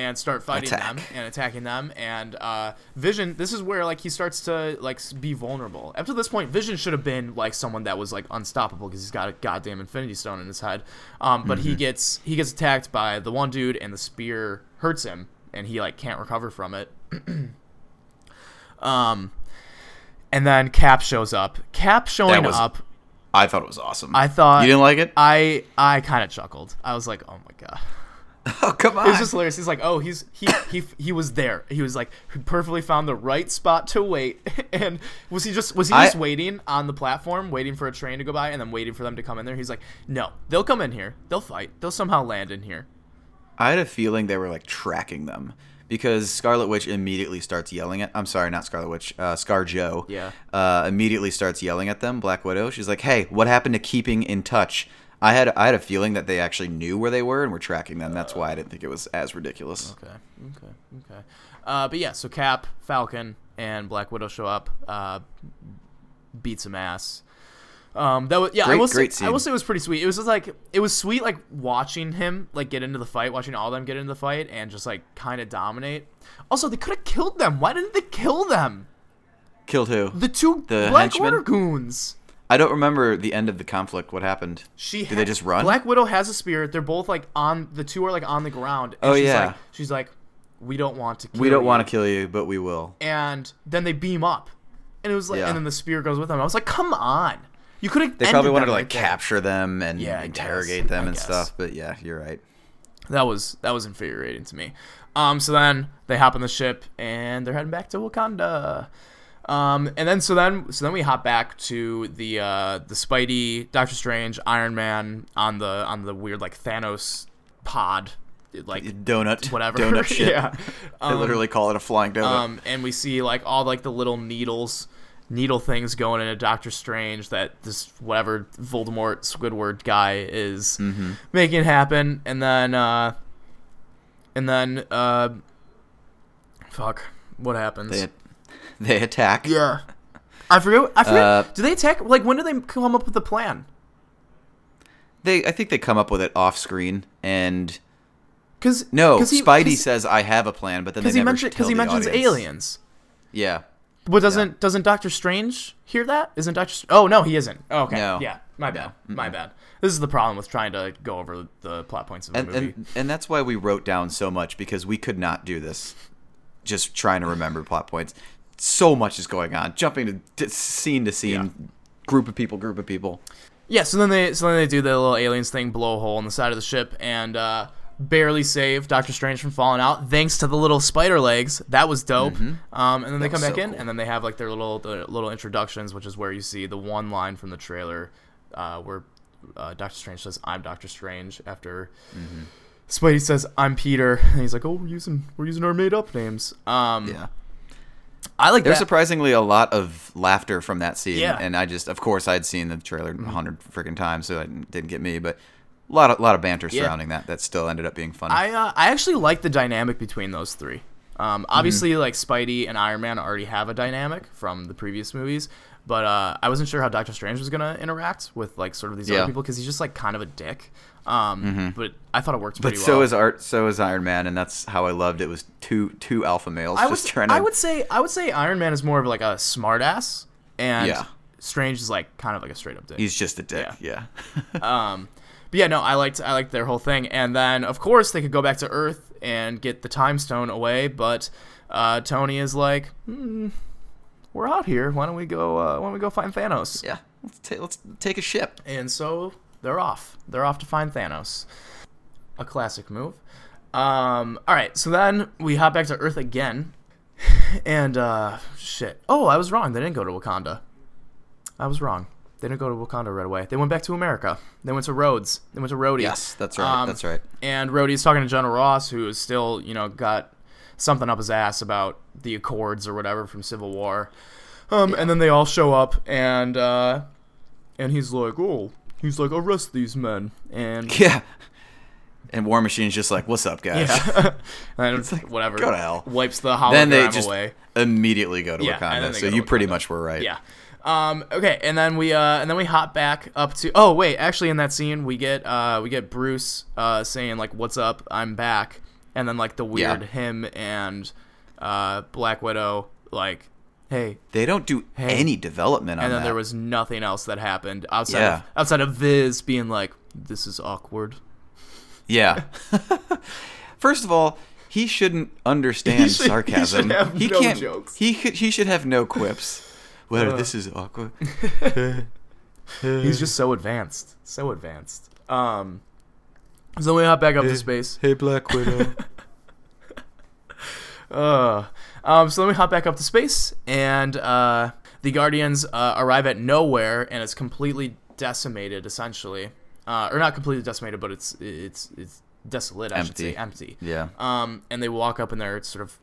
S1: and start fighting
S2: Attack.
S1: them and attacking them. And uh, vision this is where like he starts to like be vulnerable. Up to this point vision should have been like someone that was like unstoppable because he's got a goddamn infinity stone in his head. Um, but he gets he gets attacked by the one dude and the spear hurts him and he like can't recover from it. Um and then cap shows up. Cap showing
S2: was-
S1: up.
S2: I thought it was awesome.
S1: i thought
S2: you didn't like it?
S1: i i kind of chuckled. I was like oh my god
S2: oh come on!
S1: it was just hilarious. He's like, oh, he's he he he was there. He was like, he perfectly found the right spot to wait. And was he just was he
S2: I-
S1: just waiting on the platform, waiting for a train to go by, and then waiting for them to come in there? He's like, no, they'll come in here. They'll fight. They'll somehow land in here.
S2: I had a feeling they were like tracking them because Scarlet Witch immediately starts yelling at. I'm sorry, not Scarlet Witch. Uh, Scar Joe.
S1: Yeah.
S2: Uh, immediately starts yelling at them. Black Widow. She's like, "Hey, what happened to keeping in touch?" I had I had a feeling that they actually knew where they were and were tracking them. That's why I didn't think it was as ridiculous.
S1: Okay, okay, okay. Uh, but yeah, so Cap, Falcon, and Black Widow show up, uh, beat some ass. Um, that was yeah. I
S2: Great-
S1: will say,
S2: great
S1: I will say it was pretty sweet. It was just like it was sweet, like watching him like get into the fight, watching all of them get into the fight, and just like kind of dominate. Also, they could have killed them. Why didn't they kill them?
S2: Killed who?
S1: The two
S2: The
S1: Black
S2: henchmen?
S1: Order goons.
S2: I don't remember the end of the conflict. What happened?
S1: She
S2: Did they just run?
S1: Black Widow has a spear. They're both like on the two are like on the ground. And
S2: Oh,
S1: she's
S2: yeah.
S1: Like, she's like, we don't want to. kill
S2: we don't
S1: you."
S2: want to kill you, but we will.
S1: and then they beam up, and it was like,
S2: Yeah.
S1: and then the spear goes with them. I was like, come on, you could have.
S2: They probably wanted to like capture them and
S1: Yeah,
S2: interrogate
S1: guess.
S2: them
S1: I
S2: and
S1: guess.
S2: stuff. But yeah, you're right.
S1: That was that was infuriating to me. Um, so then they hop on the ship and they're heading back to Wakanda. Um, and then so then so then we hop back to the uh, the Spidey, Doctor Strange, Iron Man on the on the weird like Thanos pod, like
S2: Donut,
S1: whatever.
S2: donut shit.
S1: yeah.
S2: They
S1: Um,
S2: literally call it a flying donut.
S1: Um, and we see like all like the little needles, needle things going into Doctor Strange that this whatever Voldemort Squidward guy is
S2: Mm-hmm.
S1: making happen, and then uh, and then uh, fuck, what happens?
S2: they they attack.
S1: yeah, I forget. I forget.
S2: Uh,
S1: do they attack? Like when do they come up with the plan?
S2: They I think they come up with it off screen and
S1: Because
S2: no,
S1: cause he,
S2: Spidey
S1: cause,
S2: says I have a plan, but then they
S1: because he
S2: never
S1: mentioned
S2: tell
S1: because he
S2: the
S1: mentions
S2: audience.
S1: aliens.
S2: Yeah.
S1: But doesn't doesn't Doctor Strange hear that? Isn't Doctor? Str- oh no, he isn't. Oh, okay,
S2: No.
S1: yeah, my bad, my bad. This is the problem with trying to go over the plot points of a
S2: And,
S1: movie.
S2: and and that's why we wrote down so much because we could not do this just trying to remember plot points. So much is going on, jumping to, scene to scene, group of people, group of people.
S1: yeah, so then they so then they do the little aliens thing, blow a hole in the side of the ship, and uh, barely save Doctor Strange from falling out thanks to the little spider legs. That was dope. Um, and then they come back
S2: so
S1: in,
S2: cool.
S1: and then they have like their little their little introductions, which is where you see the one line from the trailer uh, where uh, Doctor Strange says, "I'm Doctor Strange," after. Spidey says, "I'm Peter," and he's like, "Oh, we're using we're using our made up names." Um,
S2: Yeah.
S1: I like
S2: There's
S1: that.
S2: surprisingly a lot of laughter from that scene,
S1: Yeah.
S2: and I just, of course, I'd seen the trailer a hundred freaking times, so it didn't get me. But a lot of lot of banter
S1: Yeah.
S2: surrounding that that still ended up being funny.
S1: I uh, I actually like the dynamic between those three. Um, obviously, like Spidey and Iron Man already have a dynamic from the previous movies, but uh, I wasn't sure how Doctor Strange was gonna interact with like sort of these
S2: Yeah.
S1: other people because he's just like kind of a dick. Um, But I thought it worked
S2: but
S1: pretty
S2: so
S1: well.
S2: is art. So is Iron Man, and that's how I loved it. Was two two alpha males
S1: I
S2: just
S1: would
S2: trying to.
S1: I would say I would say Iron Man is more of like a smartass, and
S2: Yeah.
S1: Strange is like kind of like a straight up dick.
S2: He's just a dick. Yeah.
S1: Um, but yeah, no, I liked I liked their whole thing, and then of course they could go back to Earth and get the Time Stone away, but uh, Tony is like, hmm, "We're out here. Why don't we go? Uh, why don't we go find Thanos?"
S2: yeah. Let's take let's take a ship.
S1: And so they're off. They're off to find Thanos. A classic move. Um, all right, so then we hop back to Earth again, and uh, shit. Oh, I was wrong. They didn't go to Wakanda. I was wrong. They didn't go to Wakanda right away. They went back to America. They went to Rhodes. They went to Rhodey.
S2: Yes, that's right.
S1: Um,
S2: that's right.
S1: And Rhodey's talking to General Ross, who is still, you know, got something up his ass about the Accords or whatever from Civil War. Um, and then they all show up, and uh, and he's like, "Oh, he's like, arrest these men." And
S2: Yeah. And War Machine's just like, "What's up, guys?"
S1: yeah, and it's like, whatever.
S2: go to hell.
S1: Wipes the hologram
S2: then they just
S1: away.
S2: immediately go to
S1: Yeah,
S2: Wakanda. So
S1: to
S2: you pretty much were right.
S1: Yeah. Um, okay, and then we uh, and then we hop back up to. Oh wait, actually, in that scene, we get uh, we get Bruce uh, saying like, "What's up? I'm back," and then like the weird
S2: Yeah.
S1: him and uh, Black Widow like, "Hey."
S2: They don't do
S1: Hey.
S2: any development on
S1: And then
S2: that.
S1: there was nothing else that happened outside
S2: Yeah.
S1: of outside of Viz being like, "This is awkward."
S2: Yeah. First of all, he shouldn't understand
S1: He should- he
S2: sarcasm.
S1: should have
S2: he
S1: no
S2: can't.
S1: jokes.
S2: He could, he should have no quips. Well,
S1: Uh.
S2: this is awkward.
S1: He's just so advanced, so advanced. Um, so we hop back up to space.
S3: Hey, Black Widow.
S1: Uh, um, so then we hop back up to space, and uh, the Guardians uh, arrive at nowhere, and it's completely decimated, essentially, uh, or not completely decimated, but it's it's it's desolate. I should say empty.
S2: Yeah.
S1: Um, and they walk up, and they're sort of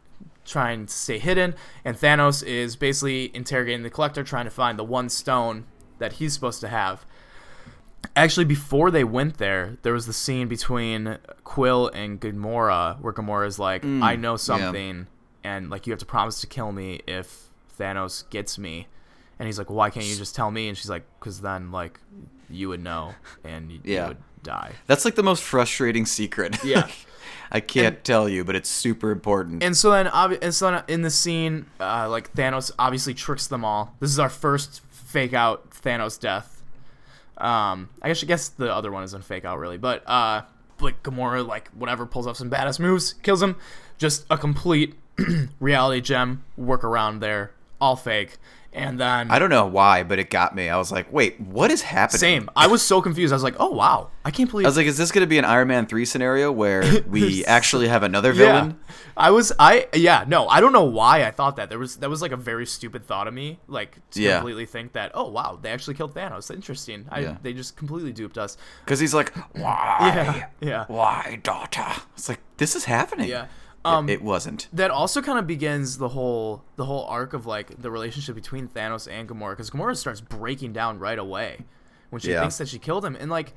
S1: trying to stay hidden, and Thanos is basically interrogating the Collector, trying to find the one stone that he's supposed to have. Actually, before they went there, there was the scene between Quill and Gamora, where Gamora's like,
S2: Mm,
S1: "I know
S2: yeah.
S1: something, and like you have to promise to kill me if Thanos gets me." And he's like, "Why can't you just tell me?" And she's like, "Cause then like you would know, and you,
S2: Yeah.
S1: you would die."
S2: That's like the most frustrating secret.
S1: Yeah.
S2: I can't tell you, but it's super important.
S1: And so then, obvi- and so then in the scene, uh, like Thanos obviously tricks them all. This is our first fake out Thanos death. Um, I guess I guess the other one isn't fake out really, but uh, but Gamora like whatever pulls off some badass moves, kills him. Just a complete reality gem workaround there, all fake. And then
S2: I don't know why, but it got me. I was like, wait, what is happening?
S1: same. I was so confused. I was like, oh wow, I can't believe
S2: I was like, is this going to be an Iron Man 3 scenario where we actually have another villain?
S1: Yeah. I was I yeah, no, I don't know why I thought that. There was that was like a very stupid thought of me, like to
S2: Yeah.
S1: completely think that, oh wow, they actually killed Thanos. Interesting. I
S2: Yeah.
S1: they just completely duped us.
S2: Because he's like, why?
S1: Yeah. Yeah.
S2: Why, daughter? It's like, this is happening.
S1: Yeah.
S2: It-
S1: Um
S2: it wasn't.
S1: that also kind of begins the whole the whole arc of like the relationship between Thanos and Gamora because Gamora starts breaking down right away when she
S2: Yeah.
S1: thinks that she killed him and like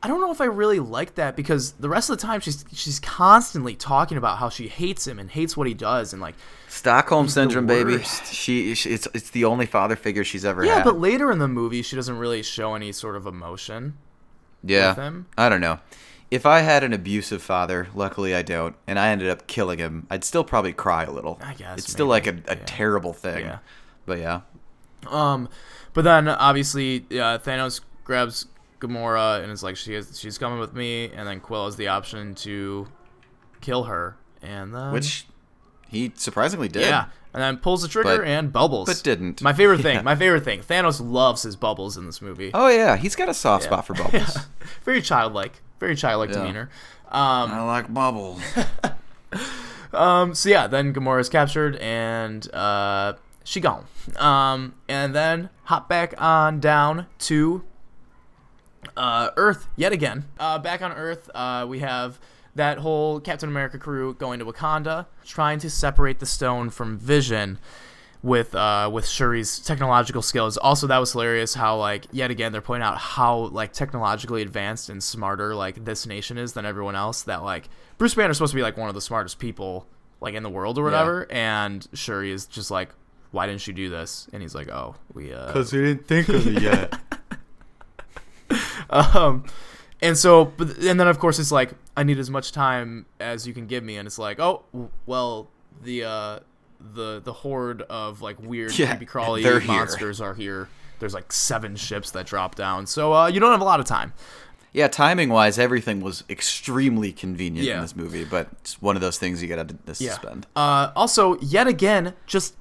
S1: I don't know if I really like that because the rest of the time she's she's constantly talking about how she hates him and hates what he does and like
S2: Stockholm syndrome, baby. She, she, it's, it's the only father figure she's ever
S1: yeah,
S2: had.
S1: but later in the movie she doesn't really show any sort of emotion.
S2: yeah,
S1: with him.
S2: I don't know. If I had an abusive father, luckily I don't, and I ended up killing him, I'd still probably cry a little.
S1: I guess,
S2: it's still like a, a
S1: Yeah.
S2: terrible thing.
S1: Yeah.
S2: But yeah,
S1: Um, but then obviously uh, Thanos grabs Gamora and is like, she is, she's coming with me, and then Quill has the option to kill her, and then
S2: which he surprisingly did.
S1: yeah, and then pulls the trigger
S2: But-
S1: and bubbles.
S2: but didn't.
S1: My favorite thing.
S2: Yeah.
S1: My favorite thing. Thanos loves his bubbles in this movie.
S2: Oh yeah, he's got a soft
S1: Yeah.
S2: spot for bubbles.
S1: Very childlike. Very childlike
S2: Yeah.
S1: demeanor. Um,
S2: I like bubbles.
S1: Um, so yeah, then Gamora is captured and uh, she gone. Um, and then hop back on down to uh, Earth yet again. Uh, back on Earth, uh, we have that whole Captain America crew going to Wakanda, trying to separate the stone from Vision with uh with Shuri's technological skills. Also that was hilarious how like yet again they're pointing out how like technologically advanced and smarter like this nation is than everyone else that like Bruce Banner's supposed to be like one of the smartest people like in the world or whatever and Shuri is just like why didn't you do this? And he's like, "Oh, we uh
S3: Cause we didn't think of it yet.
S1: um and so and then of course it's like i need as much time as you can give me and it's like oh well the uh the the horde of like weird
S2: Yeah,
S1: creepy crawly
S2: they're here.
S1: monsters are here there's like seven ships that drop down so uh you don't have a lot of time
S2: Yeah, timing wise, everything was extremely convenient
S1: Yeah.
S2: in this movie, but it's one of those things you gotta d-
S1: yeah
S2: suspend.
S1: uh also yet again just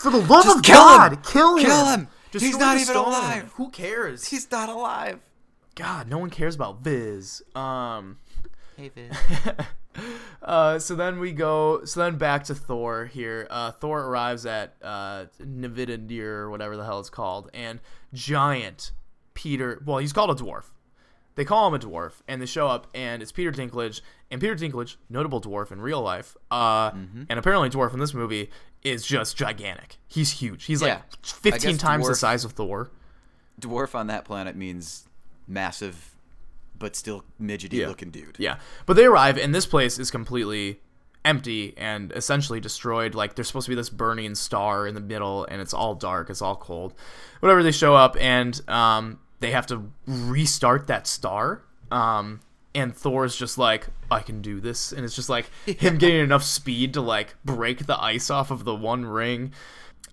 S1: for the love
S2: Just
S1: of
S2: kill
S1: god
S2: him!
S1: kill him
S2: Kill him!
S1: Destroy
S2: He's not even
S1: stone.
S2: alive.
S1: who cares
S2: He's not alive.
S1: god no one cares about viz um
S2: Hey, Viz.
S1: Uh, so then we go. So then back to Thor here. Uh, Thor arrives at uh, Nividandir or whatever the hell it's called, and giant Peter. Well, he's called a dwarf. They call him a dwarf, and they show up, and it's Peter Dinklage. And Peter Dinklage, notable dwarf in real life, uh, and apparently dwarf in this movie, is just gigantic. He's huge. He's
S2: Yeah.
S1: like 15
S2: I guess
S1: times the size of Thor.
S2: Dwarf on that planet means massive, but still midgety
S1: Yeah.
S2: looking dude.
S1: Yeah. But they arrive, and this place is completely empty and essentially destroyed. Like, there's supposed to be this burning star in the middle, and it's all dark, it's all cold. Whatever, they show up, and um, they have to restart that star. Um, and Thor's just like, I can do this. And it's just like him getting enough speed to, like, break the ice off of the one ring.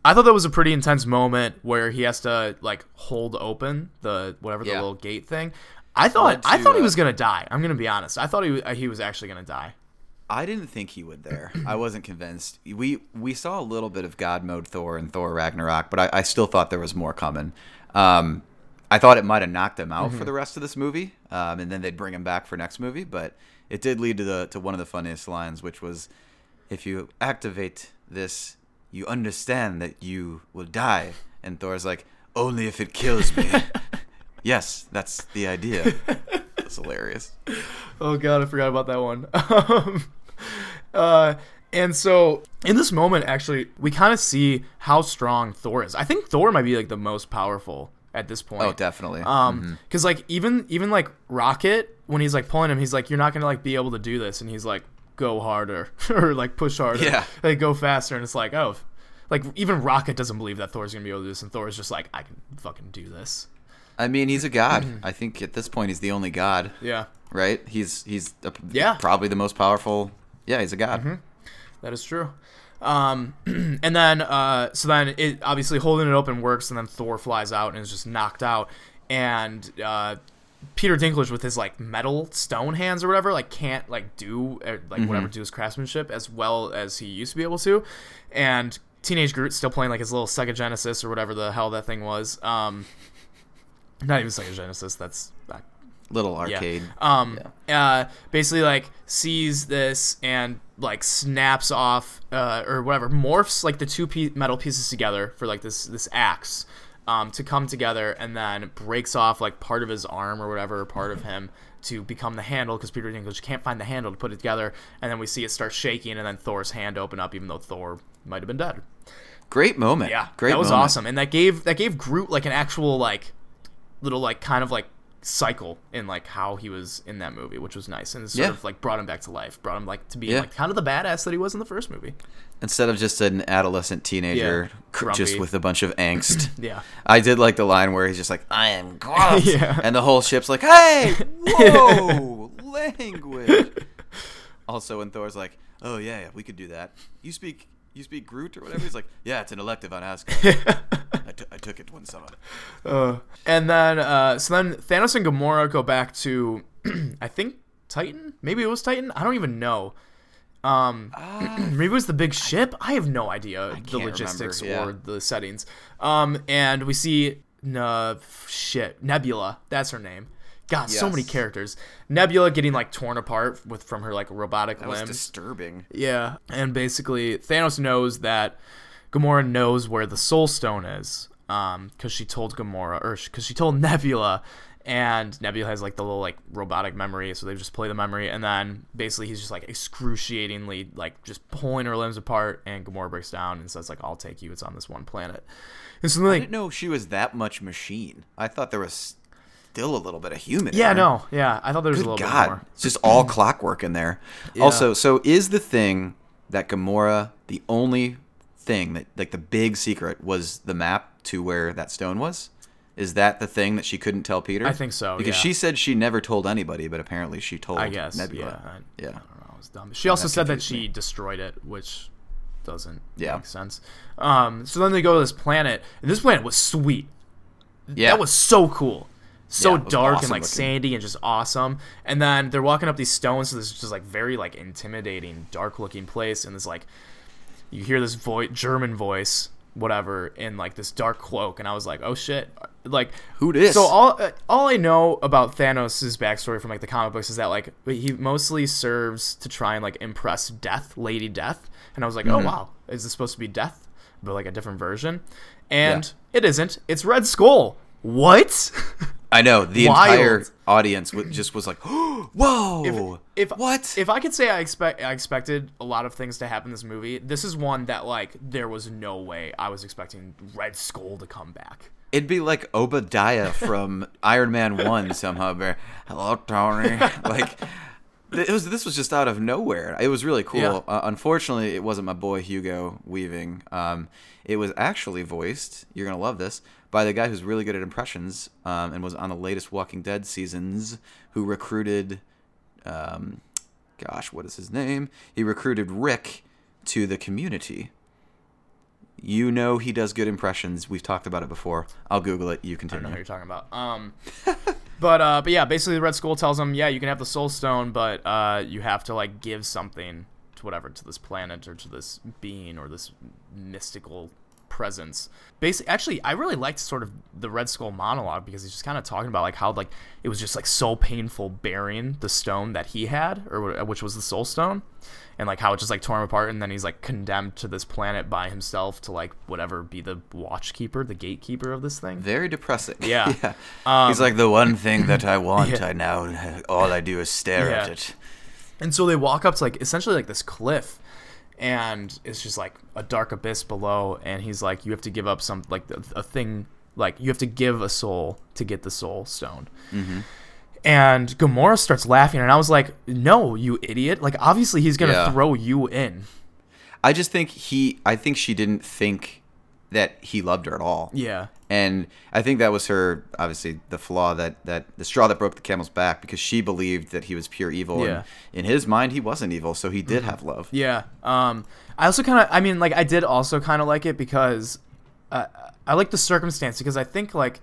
S1: I thought that was a pretty intense moment where he has to like hold open the whatever the
S2: Yeah.
S1: little gate thing. I thought
S2: Led
S1: I thought he
S2: uh,
S1: was gonna die. I'm gonna be honest. I thought he he was actually gonna die.
S2: I didn't think he would there. I wasn't convinced. We we saw a little bit of God mode Thor and Thor Ragnarok, but I, I still thought there was more coming. Um, I thought it might have knocked him out for the rest of this movie, um, and then they'd bring him back for next movie. But it did lead to the to one of the funniest lines, which was, "If you activate this, you understand that you will die." And Thor's like, "Only if it kills me." yes, that's the idea. That's hilarious.
S1: Oh god, I forgot about that one. Um, uh, and so in this moment, actually, we kind of see how strong Thor is. I think Thor might be like the most powerful at this point.
S2: Oh, definitely.
S1: Um, because like even even like Rocket, when he's like pulling him, he's like, "You're not gonna like be able to do this," and he's like, "Go harder," or like push harder,
S2: Yeah.
S1: like go faster, and it's like, oh, like even Rocket doesn't believe that Thor's gonna be able to do this, and Thor's just like, "I can fucking do this."
S2: I mean, he's a god. I think at this point he's the only god,
S1: Yeah,
S2: right? He's he's a,
S1: Yeah.
S2: probably the most powerful. Yeah, he's a god.
S1: that is true. Um, and then uh, so then it obviously holding it open works, and then Thor flies out and is just knocked out, and uh, Peter Dinklage with his like metal stone hands or whatever like can't like do uh, like whatever do his craftsmanship as well as he used to be able to, and Teenage Groot's still playing like his little Sega Genesis or whatever the hell that thing was. Um, not even Sega Genesis. That's uh,
S2: Little
S1: yeah.
S2: arcade.
S1: Um, uh, basically like sees this and like snaps off uh, or whatever morphs like the two pe- metal pieces together for like this this axe um, to come together and then breaks off like part of his arm or whatever or part of him to become the handle because Peter Dinklage can't find the handle to put it together and then we see it start shaking and then Thor's hand open up even though Thor might have been dead.
S2: Great moment.
S1: Yeah,
S2: great.
S1: That was
S2: moment.
S1: awesome, and that gave that gave Groot like an actual like little like kind of like cycle in like how he was in that movie, which was nice, and sort
S2: Yeah.
S1: of like brought him back to life, brought him like to be
S2: Yeah.
S1: like kind of the badass that he was in the first movie.
S2: Instead of just an adolescent teenager,
S1: Yeah,
S2: just with a bunch of angst.
S1: Yeah,
S2: I did like the line where he's just like, "I am gross,"
S1: Yeah.
S2: and the whole ship's like, "Hey, whoa, language." Also, when Thor's like, "Oh yeah, yeah, we could do that. You speak, you speak Groot or whatever." He's like, "Yeah, it's an elective on Asgard. I, t- I took it one summer."
S1: uh, and then uh, so then Thanos and Gamora go back to I think Titan, maybe it was Titan, I don't even know. Um, maybe it was the big ship. I have no idea the logistics
S2: remember, yeah.
S1: or the settings. Um, and we see uh, shit Nebula. That's her name. God, so many characters. Nebula getting like torn apart with from her like robotic
S2: That was
S1: limbs.
S2: disturbing.
S1: Yeah, and basically Thanos knows that Gamora knows where the Soul Stone is. um because she told Gamora or because she told Nebula and Nebula has like the little like robotic memory so they just play the memory and then basically he's just like excruciatingly like just pulling her limbs apart and Gamora breaks down and says like I'll take you it's on this one planet and so
S2: I didn't know she was that much machine. I thought there was still a little bit of human.
S1: yeah no yeah I thought there was a little
S2: God,
S1: bit more
S2: it's just all clockwork in there.
S1: Yeah.
S2: Also, so is the thing that Gamora the only thing that like the big secret was the map to where that stone was? Is that the thing that she couldn't tell Peter?
S1: I think so,
S2: Because
S1: yeah.
S2: she said she never told anybody, but apparently she told
S1: I guess
S2: Nebula.
S1: yeah I,
S2: Yeah.
S1: I don't know it was dumb she also
S2: that
S1: said that she
S2: me.
S1: destroyed it which doesn't
S2: Yeah.
S1: make sense um so then they go to this planet and this planet was sweet
S2: Yeah.
S1: that was so cool so
S2: Yeah,
S1: dark and like
S2: looking.
S1: sandy and just awesome and then they're walking up these stones so this is just like very like intimidating dark looking place and this like you hear this voice german voice whatever in like this dark cloak and i was like oh shit. Like
S2: Who this?
S1: so all uh, all i know about thanos' backstory from like the comic books is that like he mostly serves to try and like impress death lady death and i was like
S2: Mm-hmm.
S1: oh wow is this supposed to be death but like a different version? And it isn't. It's red skull. What
S2: I know the
S1: Wild.
S2: entire audience just was like, "Whoa!
S1: if
S2: what?"
S1: if I could say I expect I expected a lot of things to happen in this movie, this is one that like there was no way I was expecting Red Skull to come back.
S2: It'd be like Obadiah from Iron Man One somehow. Where, Hello, Tony. like it was. This was just out of nowhere. It was really cool.
S1: Yeah.
S2: Uh, unfortunately, it wasn't my boy Hugo Weaving. Um, it was actually voiced. You're gonna love this by the guy who's really good at impressions um, and was on the latest Walking Dead seasons. Who recruited, um, gosh, what is his name? He recruited Rick to the community. You know he does good impressions. We've talked about it before. I'll Google it. You
S1: I don't know who you're talking about. Um, but uh, but yeah, basically the Red Skull tells him, yeah, you can have the Soul Stone, but uh, you have to like give something to whatever to this planet or to this being or this mystical presence. Basically, actually, I really liked sort of the Red Skull monologue because he's just kind of talking about like how like it was just like so painful bearing the stone that he had or uh, which was the Soul Stone. And like how it just like tore him apart, and then he's like condemned to this planet by himself to like whatever be the watchkeeper, the gatekeeper of this thing.
S2: Very depressing.
S1: Yeah.
S2: yeah. Um, he's like the one thing that I want.
S1: Yeah.
S2: I now all I do is stare at it.
S1: And so they walk up to like essentially like this cliff, and it's just like a dark abyss below. And he's like, you have to give up some like a, thing, like you have to give a soul to get the soul stone.
S2: Mm-hmm.
S1: And Gamora starts laughing, and I was like, "No, you idiot! Like obviously he's gonna
S2: Yeah.
S1: throw you in."
S2: I just think he. I think she didn't think that he loved her at all.
S1: Yeah,
S2: And I think that was her, obviously, the flaw that, that the straw that broke the camel's back because she believed that he was pure evil.
S1: Yeah. Mm-hmm.
S2: And in his mind, he wasn't evil, so he did have love.
S1: Yeah. Um, I also kind of, I mean, like, I did also kind of like it because uh, I like the circumstance because I think like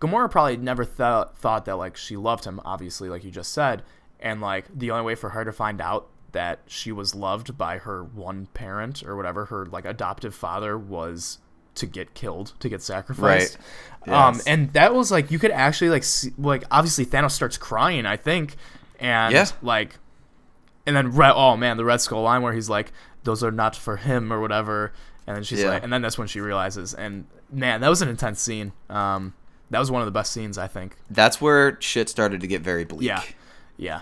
S1: Gamora probably never thought thought that like she loved him, obviously, like you just said, and like the only way for her to find out that she was loved by her one parent or whatever her like adoptive father was to get killed to get sacrificed
S2: Right.
S1: um
S2: Yes.
S1: and that was like you could actually like see, like obviously Thanos starts crying I think and
S2: Yeah.
S1: like and then Red, oh man, the Red Skull line where he's like, "Those are not for him" or whatever, and then she's
S2: Yeah.
S1: like, and then that's when she realizes, and man, that was an intense scene. Um, that was one of the best scenes I think.
S2: That's where shit started to get very bleak.
S1: Yeah, yeah.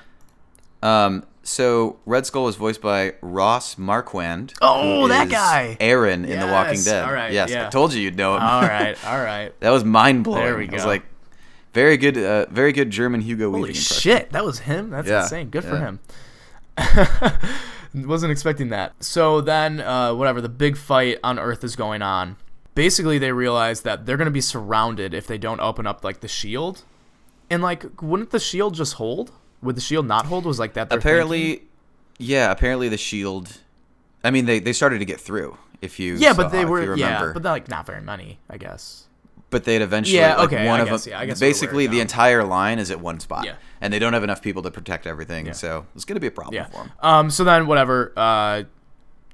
S2: Um, so Red Skull was voiced by Ross Marquand.
S1: Oh, that guy.
S2: Aaron in The Walking Dead.
S1: all right,
S2: yes,
S1: yeah.
S2: I told you you'd know him.
S1: All right, all right.
S2: that was mind blowing.
S1: There we
S2: I was like, very good, uh, very good German Hugo
S1: Holy
S2: Weaving impression.
S1: shit, that was him. That's
S2: Yeah,
S1: insane. Good for him. Wasn't expecting that. So then, uh, whatever, the big fight on Earth is going on. Basically, they realize that they're going to be surrounded if they don't open up, like, the shield. And, like, wouldn't the shield just hold? Would the shield not hold? Was like that
S2: Apparently,
S1: thinking?
S2: yeah. Apparently, the shield. I mean, they, they started to get through. If you
S1: Yeah,
S2: saw,
S1: but they were, yeah, but like, not very many, I guess.
S2: but they'd eventually
S1: Yeah,
S2: like,
S1: okay,
S2: one
S1: I
S2: of
S1: guess,
S2: them
S1: yeah, I guess
S2: basically the entire line is at one spot
S1: Yeah.
S2: and they don't have enough people to protect everything
S1: Yeah.
S2: so it's going to be a problem
S1: Yeah.
S2: for them
S1: Um. So then, whatever. Uh,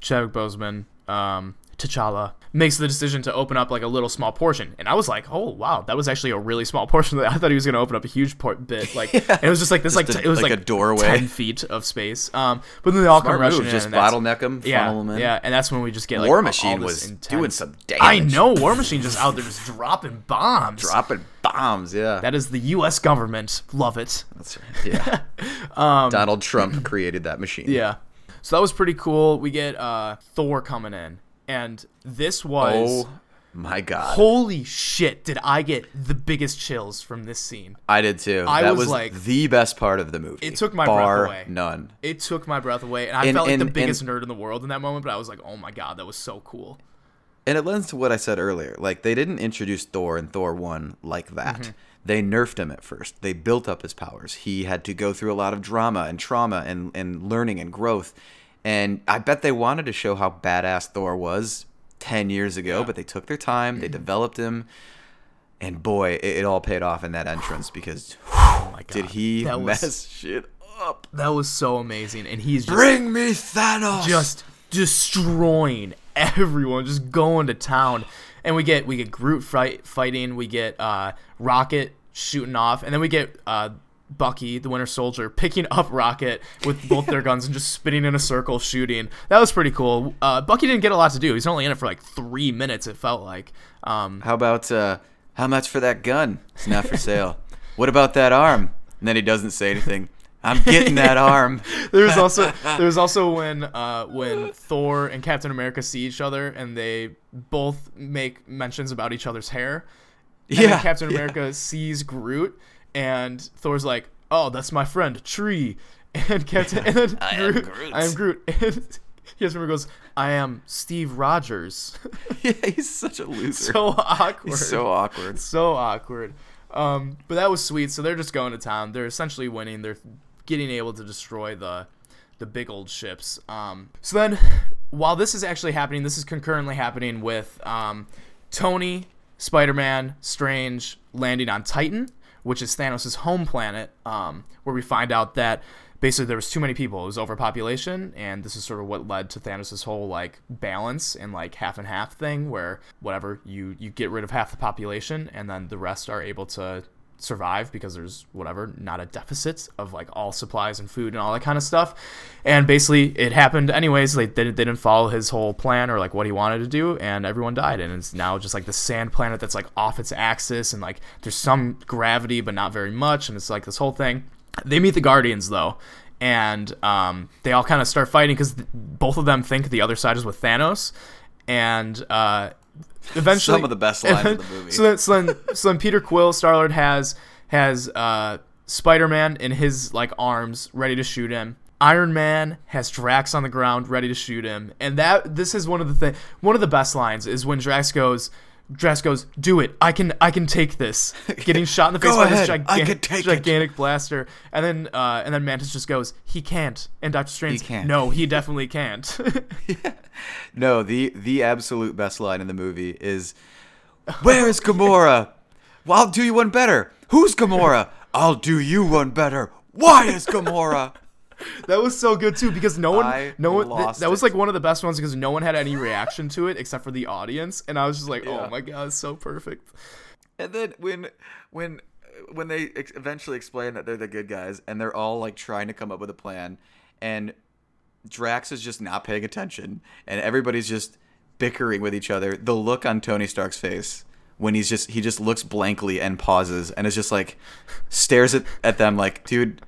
S1: Chadwick Boseman um T'Challa makes the decision to open up like a little small portion, and I was like, "Oh wow, that was actually a really small portion." I thought he was going to open up a huge por- bit, like and it was just like this, like
S2: Just a-
S1: t- it was
S2: like
S1: like,
S2: a doorway.
S1: ten feet of space. Um, but then they all
S2: Smart
S1: come rushing
S2: move,
S1: in,
S2: just bottleneck 'em,
S1: yeah,
S2: funnel 'em in.
S1: yeah, and that's when we just get like
S2: War Machine was
S1: intense-
S2: doing some damage.
S1: I know War Machine just out there just dropping bombs.
S2: Dropping bombs, yeah.
S1: That is the U.S. government. Love it.
S2: That's right. Yeah. Donald Trump created that machine.
S1: Um, Yeah. So that was pretty cool. We get uh, Thor coming in, and this was
S2: Oh my god.
S1: holy shit! Did I get the biggest chills from this scene?
S2: I did too.
S1: I
S2: that
S1: was
S2: was,
S1: like-
S2: the best part of the movie.
S1: It took my breath away.
S2: None.
S1: It took my breath away, and I
S2: And-
S1: felt like the biggest
S2: and-
S1: nerd in the world in that moment. But I was like, oh my god, that was so cool.
S2: And it lends to what I said earlier. Like they didn't introduce Thor in Thor 1 like that.
S1: Mm-hmm.
S2: They nerfed him at first. They built up his powers. He had to go through a lot of drama and trauma and, and learning and growth. And I bet they wanted to show how badass Thor was 10 years ago, but they took their time,
S1: Mm-hmm.
S2: they developed him. And boy, it, it all paid off in that entrance because
S1: Oh my god,
S2: did he
S1: that was,
S2: mess shit up.
S1: That was so amazing, and he's just
S2: Bring me Thanos.
S1: just destroying everyone, just going to town. And we get we get Groot fight, fighting, we get uh, Rocket shooting off, and then we get uh, Bucky, the Winter Soldier, picking up Rocket with both their guns and just spinning in a circle, shooting. That was pretty cool. Uh, Bucky didn't get a lot to do. He's only in it for like three minutes. It felt like. Um,
S2: How about uh, how much for that gun? It's not for sale. what about that arm? And then he doesn't say anything. I'm getting that arm.
S1: there's also there's also when uh, when Thor and Captain America see each other and they both make mentions about each other's hair. And
S2: Yeah,
S1: Captain
S2: yeah.
S1: America sees Groot and Thor's like, "Oh, that's my friend Tree." And Captain and then
S2: I am
S1: Groot,
S2: Groot.
S1: I am Groot. And Captain America goes, "I am Steve Rogers."
S2: yeah, he's such a loser.
S1: so awkward.
S2: he's so awkward.
S1: so awkward. Um, but that was sweet. So they're just going to town. They're essentially winning. They're getting able to destroy the the big old ships. Um, so then, while this is actually happening, this is concurrently happening with um, Tony, Spider Man, Strange landing on Titan, which is Thanos' home planet, um, where we find out that basically there was too many people. It was overpopulation, and this is sort of what led to Thanos' whole like balance and like half and half thing, where whatever you you get rid of half the population, and then the rest are able to survive because there's whatever not a deficit of like all supplies and food and all that kind of stuff. And basically it happened anyways they, they, they didn't follow his whole plan or like what he wanted to do and everyone died. And it's now just like the sand planet that's like off its axis and like there's some gravity but not very much and it's like this whole thing. They meet the guardians though and um, they all kind of start fighting because th- both of them think the other side is with thanos. And uh, eventually
S2: Some of the best lines of the movie.
S1: so then, so then, so then Peter Quill, Star Lord has has uh, Spider Man in his like arms, ready to shoot him. Iron Man has Drax on the ground, ready to shoot him, and that this is one of the thing. One of the best lines is when Drax goes. Drax goes, "Do it! I can, I can take this." Getting shot in the face by
S2: ahead,
S1: this gigantic,
S2: take it.
S1: blaster, and then, uh, and then Mantis just goes, "He can't." And Doctor Strange,
S2: can't.
S1: no, he definitely can't.
S2: No, the the absolute best line in the movie is, "Where is Gamora? Well, I'll do you one better. Who's Gamora? I'll do you one better. Why is Gamora?"
S1: That was so good too because no one,
S2: I
S1: no one. th- that was like one of the best ones because no one had any reaction to it except for the audience, and I was just like, oh
S2: Yeah.
S1: oh my god, so perfect.
S2: And then when when when they ex- eventually explain that they're the good guys and they're all like trying to come up with a plan and Drax is just not paying attention and everybody's just bickering with each other. The look on Tony Stark's face when he's just he just looks blankly and pauses and is just like stares at, at them like, dude,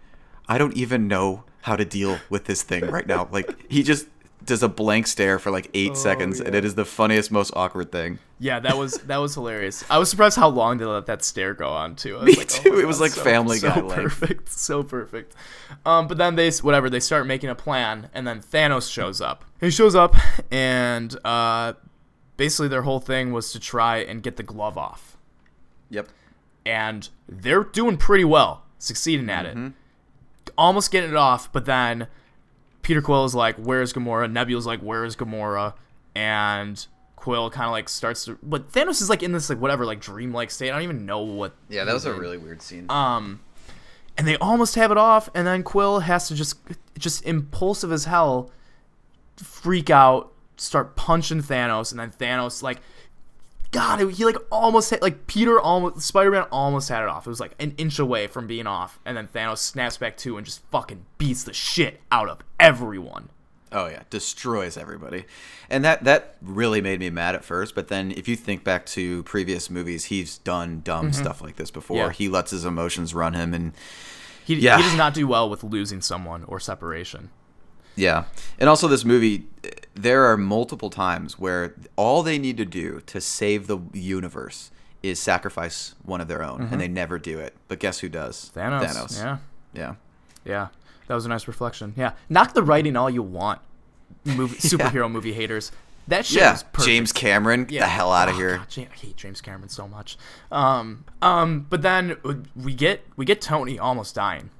S2: I don't even know how to deal with this thing right now. Like he just does a blank stare for like eight seconds and it is the funniest, most awkward thing.
S1: Yeah, that was that was hilarious. I was surprised how long they let that stare go on too.
S2: Me
S1: like, oh
S2: too.
S1: my
S2: It was
S1: God,
S2: like
S1: so-
S2: Family
S1: so
S2: Guy
S1: perfect, so perfect. Um, but then they whatever they start making a plan, and then Thanos shows up. He shows up, and uh, basically their whole thing was to try and get the glove off.
S2: Yep.
S1: and they're doing pretty well, succeeding at
S2: Mm-hmm.
S1: it, almost getting it off. But then Peter Quill is like, "Where's Gamora?" Nebula's like, "Where's Gamora?" And Quill kind of like starts to, but Thanos is like in this like whatever like dreamlike state. I don't even know what.
S2: Yeah, that was a really weird scene.
S1: Um, and they almost have it off, and then Quill has to just just impulsive as hell freak out, start punching Thanos, and then Thanos like. God, he like almost like Peter almost Spider-Man almost had it off. It was like an inch away from being off, and then Thanos snaps back too and just fucking beats the shit out of everyone.
S2: Oh yeah, destroys everybody, and that that really made me mad at first. But then, if you think back to previous movies, he's done dumb mm-hmm. stuff like this before.
S1: Yeah.
S2: He lets his emotions run him, and
S1: He,
S2: Yeah.
S1: he does not do well with losing someone or separation.
S2: Yeah, and also this movie, there are multiple times where all they need to do to save the universe is sacrifice one of their own, and they never do it. But guess who does?
S1: Thanos.
S2: Thanos.
S1: Yeah.
S2: Yeah.
S1: Yeah, that was a nice reflection. Yeah, knock the writing all you want, movie superhero movie haters. That shit
S2: Yeah. James Cameron, get the hell out of
S1: Oh,
S2: here.
S1: God, I hate James Cameron so much. Um, um, but then we get we get Tony almost dying.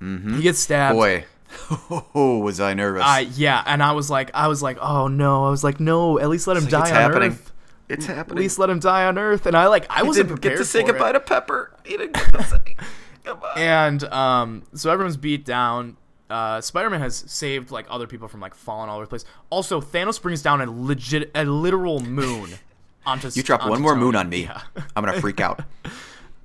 S1: Mm-hmm. He gets stabbed.
S2: Boy, oh, was I nervous?
S1: Uh, yeah, and I was like, I was like, oh no, I was like, no, at least let him
S2: It's
S1: die
S2: like, it's
S1: on
S2: happening.
S1: Earth.
S2: It's happening.
S1: At least let him die on Earth. And I like, I
S2: He
S1: wasn't
S2: didn't
S1: prepared
S2: get to say goodbye
S1: it.
S2: to Pepper. He didn't get to say goodbye.
S1: And um, so everyone's beat down. Uh, Spider-Man has saved like other people from like falling all over the place. Also, Thanos brings down a legit, a literal moon onto.
S2: You drop
S1: onto
S2: one more
S1: Tony.
S2: moon on me,
S1: Yeah.
S2: I'm gonna freak out.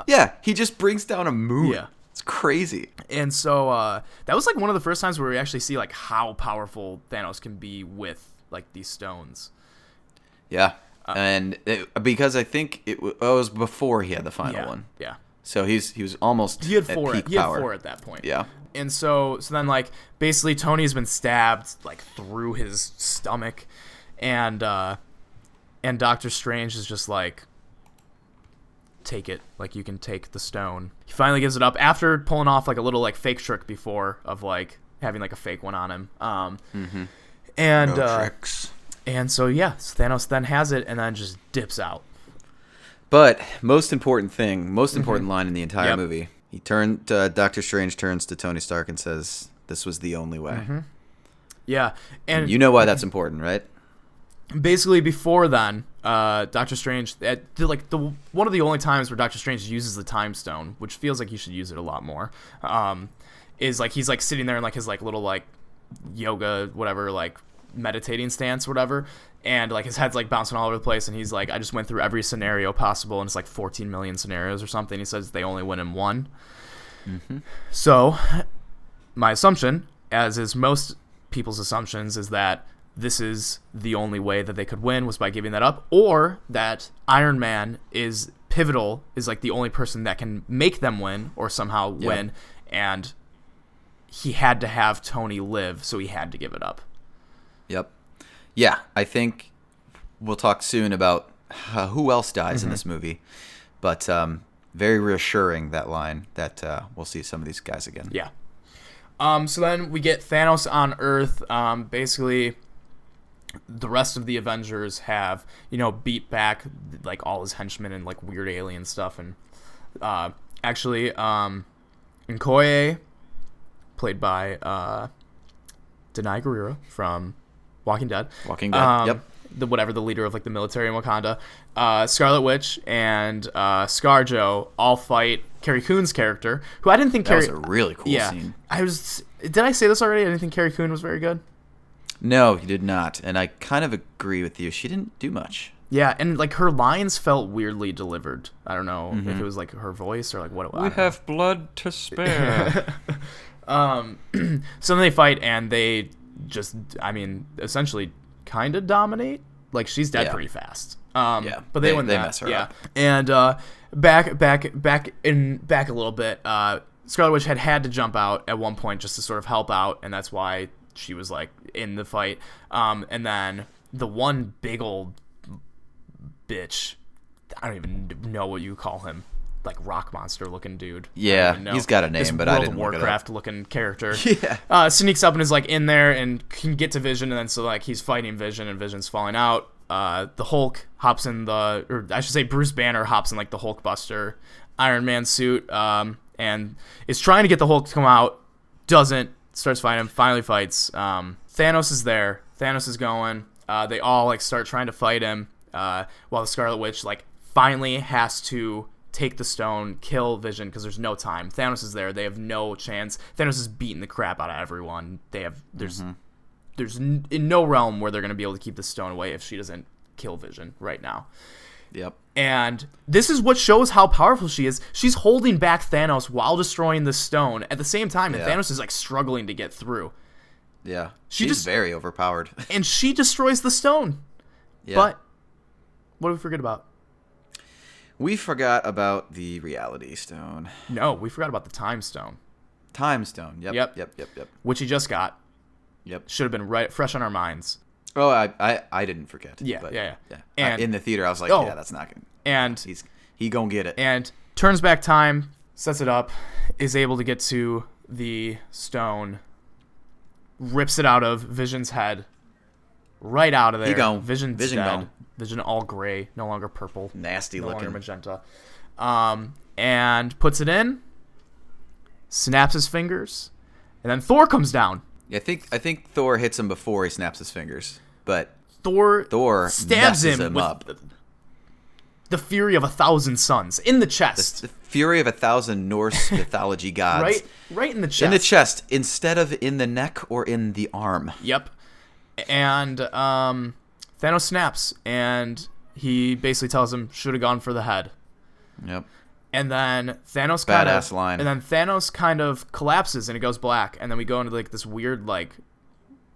S2: yeah, he just brings down a moon.
S1: Yeah.
S2: It's crazy.
S1: And so uh, that was like one of the first times where we actually see like how powerful Thanos can be with like these stones.
S2: Yeah,
S1: Uh,
S2: and it, because I think it, wa- oh, it was before he had the final
S1: yeah,
S2: one,
S1: yeah.
S2: so he's he was almost
S1: He had
S2: at
S1: four.
S2: peak
S1: He had
S2: power.
S1: four at that point.
S2: Yeah,
S1: And so, so then like basically Tony's been stabbed like through his stomach, and uh, and Doctor Strange is just like, take it, like you can take the stone. He finally gives it up after pulling off like a little like fake trick before of like having like a fake one on him. Um, and
S2: no
S1: uh,
S2: tricks.
S1: and so yeah, Thanos then has it and then just dips out.
S2: But most important thing, most important line in the entire
S1: Mm-hmm. Yep.
S2: movie, he turned. Uh, Doctor Strange turns to Tony Stark and says, "This was the only way."
S1: Yeah, and
S2: You know why that's important, right?
S1: basically before then uh doctor strange at the, like the one of the only times where doctor strange uses the time stone which feels like he should use it a lot more um is like he's like sitting there in like his like little like yoga whatever like meditating stance whatever and like his head's like bouncing all over the place and he's like i just went through every scenario possible and it's like 14 million scenarios or something he says they only win in one. So my assumption as is most people's assumptions is that this is the only way that they could win was by giving that up or that iron man is pivotal is like the only person that can make them win or somehow
S2: Yeah.
S1: win and he had to have tony live so he had to give it up
S2: Yep. Yeah, I think we'll talk soon about uh, who else dies
S1: Mm-hmm.
S2: in this movie, but um, very reassuring that line that uh, we'll see some of these guys again.
S1: Yeah. Um, so then we get Thanos on Earth. Um, basically, the rest of the Avengers have you know beat back like all his henchmen and like weird alien stuff, and uh, actually, um, Okoye, played by uh, Danai Gurira from Walking Dead.
S2: Walking Dead.
S1: Um,
S2: yep.
S1: The whatever the leader of like the military in Wakanda, uh, Scarlet Witch and uh, ScarJo all fight Carrie Coon's character, who I didn't think
S2: That was a really cool
S1: yeah,
S2: scene.
S1: I was. Did I say this already? I didn't think Carrie Coon was very good.
S2: No, he did not, and I kind of agree with you. She didn't do much.
S1: Yeah, and like her lines felt weirdly delivered. I don't know
S2: Mm-hmm.
S1: if it was like her voice or like what it was.
S3: We have blood to spare.
S1: Um, so then they fight and they just, I mean, essentially kind of dominate. Like she's dead
S2: Yeah.
S1: pretty fast. Um,
S2: Yeah,
S1: but they,
S2: they-
S1: win
S2: they
S1: that.
S2: mess her
S1: yeah.
S2: up.
S1: And uh, back, back, back in back a little bit. Uh, Scarlet Witch had had to jump out at one point just to sort of help out, and that's why she was like in the fight. Um, and then the one big old bitch, I don't even know what you call him. Like rock monster looking dude.
S2: Yeah, he's got a
S1: This
S2: name, but I didn't
S1: of
S2: look it up.
S1: Warcraft looking character.
S2: Yeah.
S1: Uh, sneaks up and is like in there and can get to Vision, and then so like he's fighting Vision, and Vision's falling out. Uh, the Hulk hops in the, or I should say, Bruce Banner hops in like the Hulk Buster Iron Man suit, um, and is trying to get the Hulk to come out. Doesn't starts fighting him. Finally fights. Um, Thanos is there. Thanos is going. Uh, they all like start trying to fight him. Uh, while the Scarlet Witch like finally has to take the stone, kill Vision because there's no time. Thanos is there. They have no chance. Thanos is beating the crap out of everyone. They have there's there's n- in no realm where they're going to be able to keep the stone away if she doesn't kill Vision right now.
S2: Yep.
S1: And this is what shows how powerful she is. She's holding back Thanos while destroying the stone at the same time, and
S2: Yeah.
S1: Thanos is like struggling to get through.
S2: Yeah.
S1: She
S2: She's
S1: just-
S2: very overpowered.
S1: And she destroys the stone.
S2: yeah.
S1: But what did we forget about?
S2: we forgot about the reality stone.
S1: No, we forgot about the time stone,
S2: Time stone. Yep.
S1: Yep.
S2: Yep. Yep. Yep.
S1: which he just got.
S2: Yep.
S1: Should have been right fresh on our minds.
S2: Oh, I, I, I didn't forget.
S1: Yeah,
S2: but,
S1: yeah, yeah.
S2: yeah.
S1: And-
S2: I- in the theater, I was like,
S1: Oh.
S2: yeah, that's not good.
S1: And
S2: He's he gonna get it.
S1: and turns back time, sets it up, is able to get to the stone, rips it out of Vision's head, right out of there.
S2: He gone.
S1: Vision's
S2: Vision
S1: dead.
S2: gone.
S1: Vision all gray, no longer purple,
S2: Nasty
S1: no longer
S2: looking.
S1: magenta. Um, and puts it in, snaps his fingers, and then Thor comes down.
S2: I think I think Thor hits him before he snaps his fingers, but
S1: Thor,
S2: Thor
S1: stabs him,
S2: him
S1: with
S2: up.
S1: the, the fury of a thousand suns in the chest,
S2: the fury of a thousand Norse mythology gods.
S1: right, right in the chest.
S2: In the chest instead of in the neck or in the arm.
S1: Yep. And um, Thanos snaps, and he basically tells him should have gone for the head.
S2: Yep.
S1: And then Thanos kind of
S2: line.
S1: And then Thanos kind of collapses, and it goes black. And then we go into like this weird like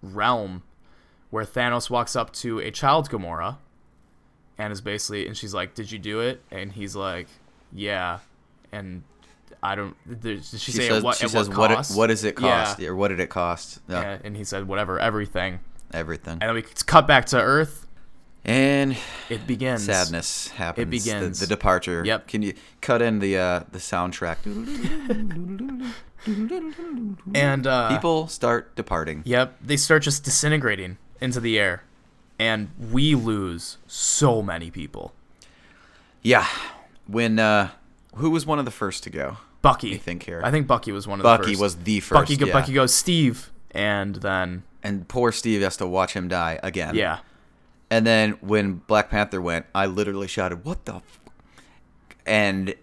S1: realm where Thanos walks up to a child Gamora, and is basically, and she's like, "Did you do it?" And he's like, "Yeah." And I don't. Did she,
S2: She
S1: say
S2: says,
S1: at what,
S2: she says
S1: what
S2: what,
S1: cost?
S2: it, what does it cost?
S1: Yeah.
S2: Or what did it cost? Yeah,
S1: Yeah, and he said whatever, everything.
S2: everything.
S1: And then we cut back to Earth.
S2: And
S1: It begins.
S2: sadness happens. It
S1: begins.
S2: The, departure.
S1: Yep.
S2: Can you cut in the uh, the soundtrack?
S1: And uh,
S2: People start departing.
S1: Yep, they start just disintegrating into the air, and we lose so many people.
S2: Yeah. When uh, who was one of the first to go?
S1: Bucky,
S2: You think here?
S1: I think Bucky was one of the
S2: Bucky
S1: first.
S2: was the first.
S1: Bucky. go-
S2: yeah.
S1: Bucky goes Steve, and then
S2: and poor Steve has to watch him die again.
S1: yeah,
S2: And then when Black Panther went, I literally shouted, "What the?" F-? And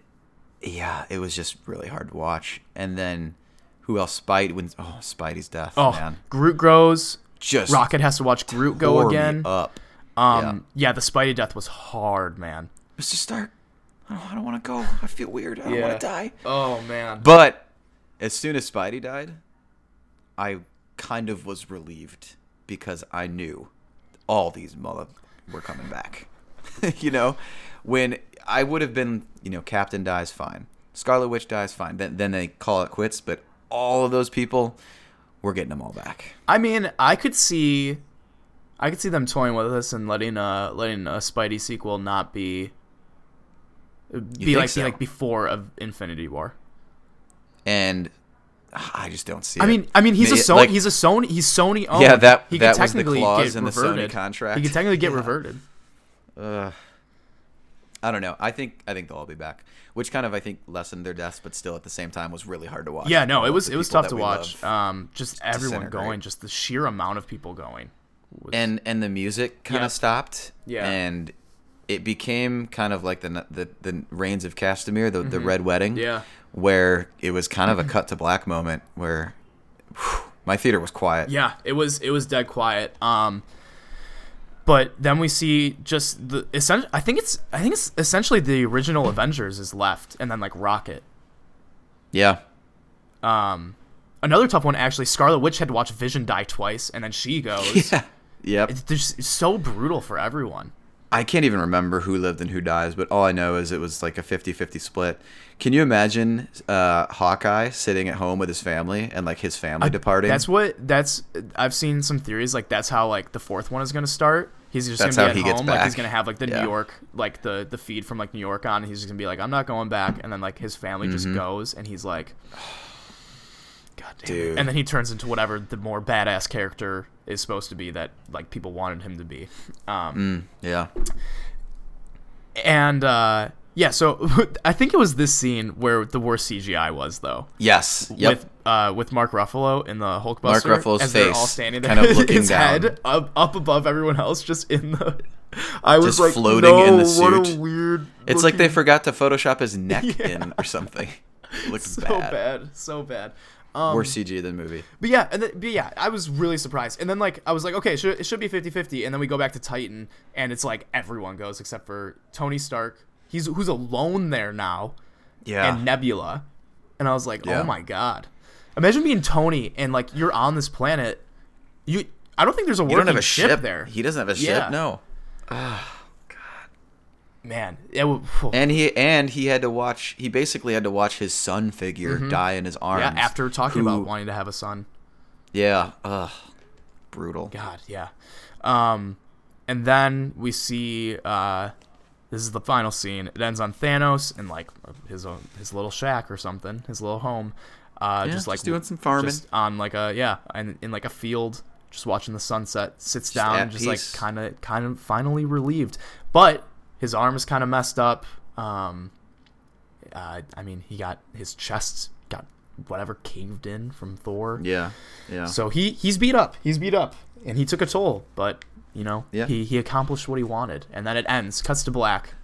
S2: yeah, it was just really hard to watch. And then who else? Spidey. When oh, Spidey's death.
S1: oh,
S2: man,
S1: Groot grows.
S2: just
S1: Rocket has to watch Groot go again.
S2: up.
S1: Um, yeah. the Spidey death was hard, man.
S2: Mr. Stark, I don't, I don't want to go. I feel weird. I don't
S1: Yeah.
S2: want to die.
S1: Oh man.
S2: But as soon as Spidey died, I kind of was relieved because I knew all these mother were coming back. you know, when I would have been, you know, Captain dies fine, Scarlet Witch dies fine. Then then they call it quits. But all of those people, we're getting them all back.
S1: I mean, I could see, I could see them toying with us and letting uh letting a Spidey sequel not be. Be like
S2: so?
S1: be like before of Infinity War.
S2: And I just don't see.
S1: I
S2: it.
S1: mean, I mean, he's a Sony.
S2: like-
S1: he's a Sony. He's Sony owned.
S2: Yeah, that-
S1: he
S2: that
S1: could
S2: was the
S1: technically
S2: clause in the Sony contract.
S1: He could technically get
S2: Yeah.
S1: reverted.
S2: Ugh. I don't know. I think I think they'll all be back, which kind of I think lessened their deaths, but still at the same time was really hard to watch.
S1: Yeah, no, it was it was tough to watch. Um, just everyone going, just the sheer amount of people going. Was,
S2: and and the music kind
S1: Yeah.
S2: of stopped.
S1: Yeah.
S2: and it became kind of like the the the Rains of Castamere, the the Red Wedding.
S1: Mm-hmm. Yeah.
S2: where it was kind of a cut to black moment where whew, my theater was quiet.
S1: yeah, it was it was dead quiet. Um, but then we see just the essential. I think it's I think it's essentially the original Avengers is left, and then like Rocket.
S2: yeah.
S1: Um, another tough one actually. Scarlet Witch had to watch Vision die twice, and then she goes.
S2: Yeah. Yep.
S1: It's just it's so brutal for everyone.
S2: I can't even remember who lived and who dies, but all I know is it was like a 50-50 split. Can you imagine uh, Hawkeye sitting at home with his family and like his family departing?
S1: That's what that's. I've seen some theories like that's how like the fourth one is gonna start. He's just
S2: That's
S1: gonna be at home. Like he's gonna have like the
S2: Yeah.
S1: New York like the the feed from like New York on. And he's just gonna be like, I'm not going back. And then like his family
S2: Mm-hmm.
S1: just goes, and he's like, God damn. it."
S2: Dude.
S1: And then he turns into whatever the more badass character is supposed to be that like people wanted him to be. Um,
S2: Mm, yeah.
S1: and uh, yeah, so I think it was this scene where the worst CGI was though.
S2: Yes. Yep.
S1: with uh with Mark Ruffalo in the Hulkbuster.
S2: Mark Ruffalo's
S1: as they're
S2: face
S1: all standing there,
S2: kind of looking
S1: his
S2: down.
S1: head up up above everyone else, just in the. I was
S2: Just
S1: like,
S2: floating
S1: no,
S2: in the
S1: what a weird.
S2: it's like they forgot to Photoshop his neck
S1: Yeah.
S2: in or something. Looks
S1: so
S2: bad.
S1: bad. so bad. Um,
S2: Worse CG than movie.
S1: But yeah, and then, but yeah, I was really surprised. And then like I was like, okay, it should, it should be 50-50. And then we go back to Titan, and it's like everyone goes except for Tony Stark. He's who's alone there now,
S2: Yeah.
S1: and Nebula. And I was like,
S2: Yeah.
S1: oh my god, imagine being Tony and like you're on this planet. You, I don't think there's a
S2: you
S1: working
S2: don't have a
S1: ship,
S2: ship
S1: there.
S2: He doesn't have a
S1: Yeah.
S2: ship. No.
S1: Man, would,
S2: And he and he had to watch. He basically had to watch his son figure die in his arms.
S1: Mm-hmm. yeah. After talking
S2: who-
S1: about wanting to have a son.
S2: Yeah. Ugh. Brutal.
S1: God, yeah. Um, and then we see uh, this is the final scene. It ends on Thanos in like his own, his little shack or something, his little home. Uh,
S2: Yeah,
S1: just like
S2: just doing some farming.
S1: just on like a yeah, in, in like a field, just watching the sunset. Sits
S2: Just
S1: down, just like kind of kind of finally relieved. But his arm is kind of messed up. Um, uh, I mean, he got his chest got whatever caved in from Thor.
S2: Yeah. Yeah.
S1: So he he's beat up. He's beat up, and he took a toll. But you know,
S2: Yeah.
S1: he he accomplished what he wanted, and then it ends. Cuts to black.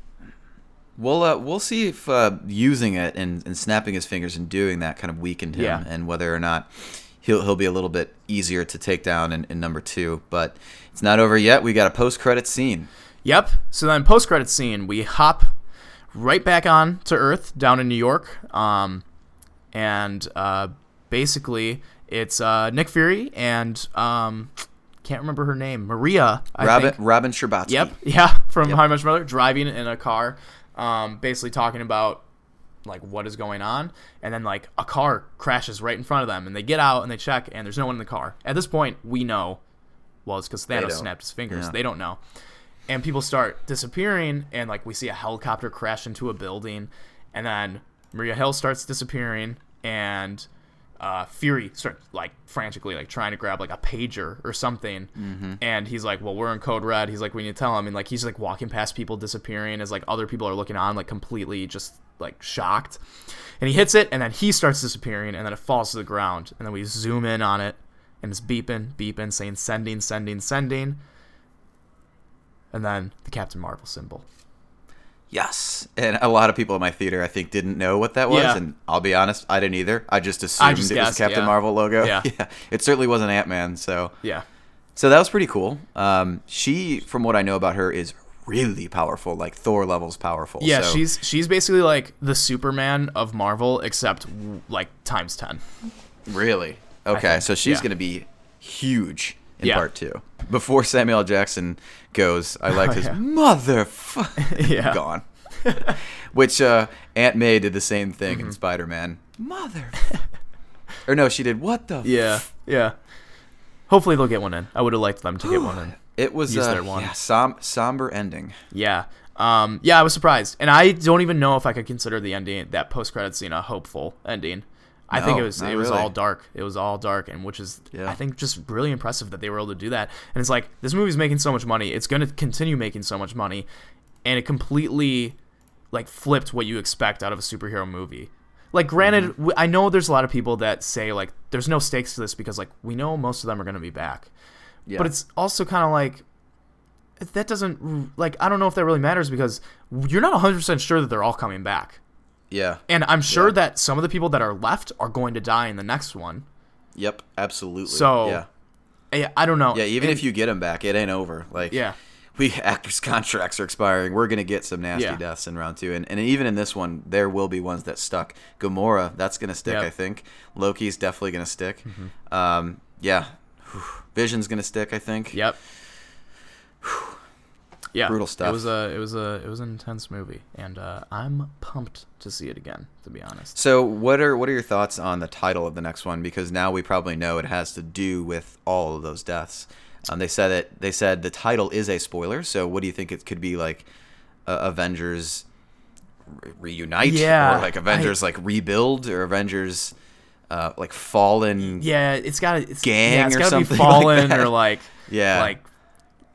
S2: We'll uh, we'll see if uh, using it and, and snapping his fingers and doing that kind of weakened him,
S1: Yeah.
S2: and whether or not he'll he'll be a little bit easier to take down in, in number two. But it's not over yet. We got a post credit scene.
S1: Yep. So then post credit scene, we hop right back on to Earth down in New York. Um, and uh, basically it's uh, Nick Fury and um, can't remember her name, Maria. I
S2: Robin
S1: think.
S2: Robin Scherbatsky.
S1: Yep. Yeah. From
S2: Yep.
S1: How Your Mother, driving in a car, um, basically talking about like what is going on, and then like a car crashes right in front of them, and they get out and they check, and there's no one in the car. At this point, we know. Well, it's because Thanos snapped his fingers.
S2: Yeah.
S1: They don't know, and people start disappearing, and like we see a helicopter crash into a building, and then Maria Hill starts disappearing, and uh, Fury starts like frantically like trying to grab like a pager or something, and he's like, "Well, we're in code red." He's like, "We need to tell him," and like he's like walking past people disappearing as like other people are looking on like completely just like shocked, and he hits it, and then he starts disappearing, and then it falls to the ground, and then we zoom in on it, and it's beeping, beeping, saying sending, sending, sending, and then the Captain Marvel symbol.
S2: Yes, and a lot of people in my theater, I think, didn't know what that was,
S1: Yeah.
S2: and I'll be honest, I didn't either. I just assumed
S1: just
S2: it
S1: guessed,
S2: was Captain
S1: yeah.
S2: Marvel logo.
S1: Yeah. yeah.
S2: it certainly wasn't Ant Man. So,
S1: Yeah.
S2: so that was pretty cool. Um, she, from what I know about her, is really powerful, like Thor levels powerful.
S1: Yeah,
S2: so,
S1: she's she's basically like the Superman of Marvel, except like times ten.
S2: really okay. so she's
S1: yeah.
S2: gonna be huge in
S1: Yeah.
S2: part two. Before Samuel L. Jackson goes, I liked his
S1: yeah.
S2: motherfucker
S1: Yeah.
S2: gone. Which uh, Aunt May did the same thing
S1: Mm-hmm.
S2: in Spider Man. Mother. or no, she did. What the?
S1: Yeah, yeah. Hopefully they'll get one in. I would have liked them to get one in.
S2: It was
S1: Use
S2: uh, yeah, som- somber ending.
S1: Yeah. Um, yeah, I was surprised, and I don't even know if I could consider the ending, that post credit scene, a hopeful ending. I think it was it was all dark. It was all dark, and which is
S2: Yeah.
S1: I think just really impressive that they were able to do that. And it's like this movie's making so much money. It's going to continue making so much money, and it completely like flipped what you expect out of a superhero movie. Like, granted,
S2: Mm-hmm.
S1: I know there's a lot of people that say like there's no stakes to this because like we know most of them are going to be back.
S2: Yeah.
S1: But it's also kind of like that doesn't like I don't know if that really matters because you're not 100% sure that they're all coming back.
S2: Yeah.
S1: And I'm sure
S2: Yeah.
S1: that some of the people that are left are going to die in the next one.
S2: Yep. Absolutely.
S1: So,
S2: yeah.
S1: I, I don't know.
S2: Yeah. Even
S1: And-
S2: if you get them back, it ain't over. Like
S1: Yeah.
S2: we actors' contracts are expiring. We're gonna get some nasty
S1: Yeah.
S2: deaths in round two, and and even in this one, there will be ones that stuck. Gamora, that's gonna stick,
S1: Yep.
S2: I think. Loki's definitely gonna stick. Um, yeah. Vision's gonna stick, I think.
S1: Yep. Yeah,
S2: Brutal stuff.
S1: It was a it was a it was an intense movie, and uh, I'm pumped to see it again. To be honest,
S2: So, what are what are your thoughts on the title of the next one? Because now we probably know it has to do with all of those deaths. Um, they said it. They said the title is a spoiler. So, what do you think it could be like? Uh, Avengers re- reunite,
S1: Yeah,
S2: or like Avengers like rebuild, or Avengers uh, like fallen.
S1: yeah, it's got to it's,
S2: Gang
S1: yeah, it's
S2: or something
S1: be
S2: like
S1: fallen
S2: that.
S1: or like
S2: Yeah.
S1: like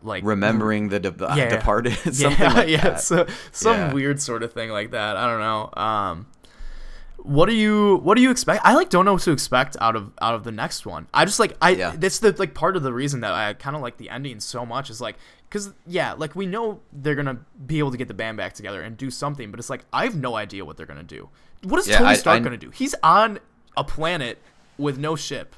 S1: like
S2: remembering the de-
S1: yeah,
S2: departed,
S1: yeah,
S2: something like
S1: yeah,
S2: that.
S1: so some
S2: Yeah.
S1: weird sort of thing like that. I don't know. Um, what do you what do you expect? I like don't know what to expect out of out of the next one. I just like I
S2: Yeah.
S1: that's the like part of the reason that I kind of like the ending so much is like because yeah like we know they're gonna be able to get the band back together and do something, but it's like I have no idea what they're gonna do. What is
S2: Yeah,
S1: Tony
S2: I-
S1: Stark
S2: I-
S1: gonna do? He's on a planet with no ship,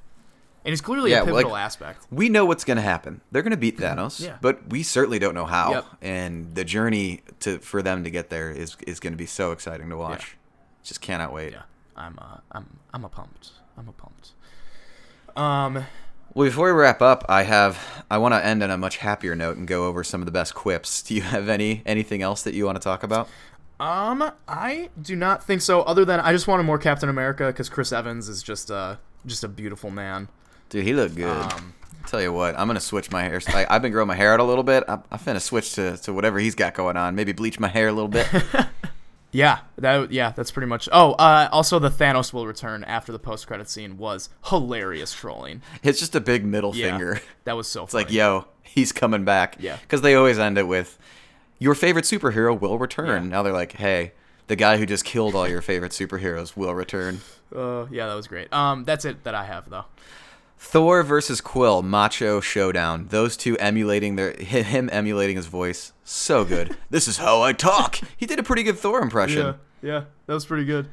S1: and it's clearly
S2: Yeah,
S1: a
S2: like-
S1: pivotal aspect.
S2: we know what's going to happen. They're going to beat Thanos,
S1: Yeah.
S2: but we certainly don't know how.
S1: Yep.
S2: And the journey to for them to get there is is going to be so exciting to watch. Just cannot wait.
S1: Yeah, I'm uh, I'm I'm a pumped. I'm a pumped. Um,
S2: Well, before we wrap up, I have I want to end on a much happier note and go over some of the best quips. Do you have any anything else that you want to talk about?
S1: um, I do not think so. Other than I just wanted more Captain America because Chris Evans is just uh just a beautiful man.
S2: Dude, he looked good.
S1: Um,
S2: Tell you what, I'm gonna switch my hair. I, I've been growing my hair out a little bit. I'm, I'm finna switch to, to whatever he's got going on. Maybe bleach my hair a little bit.
S1: Yeah, that yeah, that's pretty much. Oh, uh, also the Thanos will return after the post credit scene was hilarious trolling.
S2: it's just a big middle
S1: Yeah,
S2: finger.
S1: that was so.
S2: It's like, yo, he's coming back.
S1: Yeah.
S2: Because they always end it with, your favorite superhero will return.
S1: Yeah.
S2: Now they're like, hey, the guy who just killed all your favorite superheroes will return.
S1: uh, yeah, that was great. Um, that's it that I have though.
S2: Thor versus Quill, Macho Showdown. Those two emulating their him emulating his voice, so good. this is how I talk. He did a pretty good Thor impression.
S1: yeah, yeah, that was pretty good.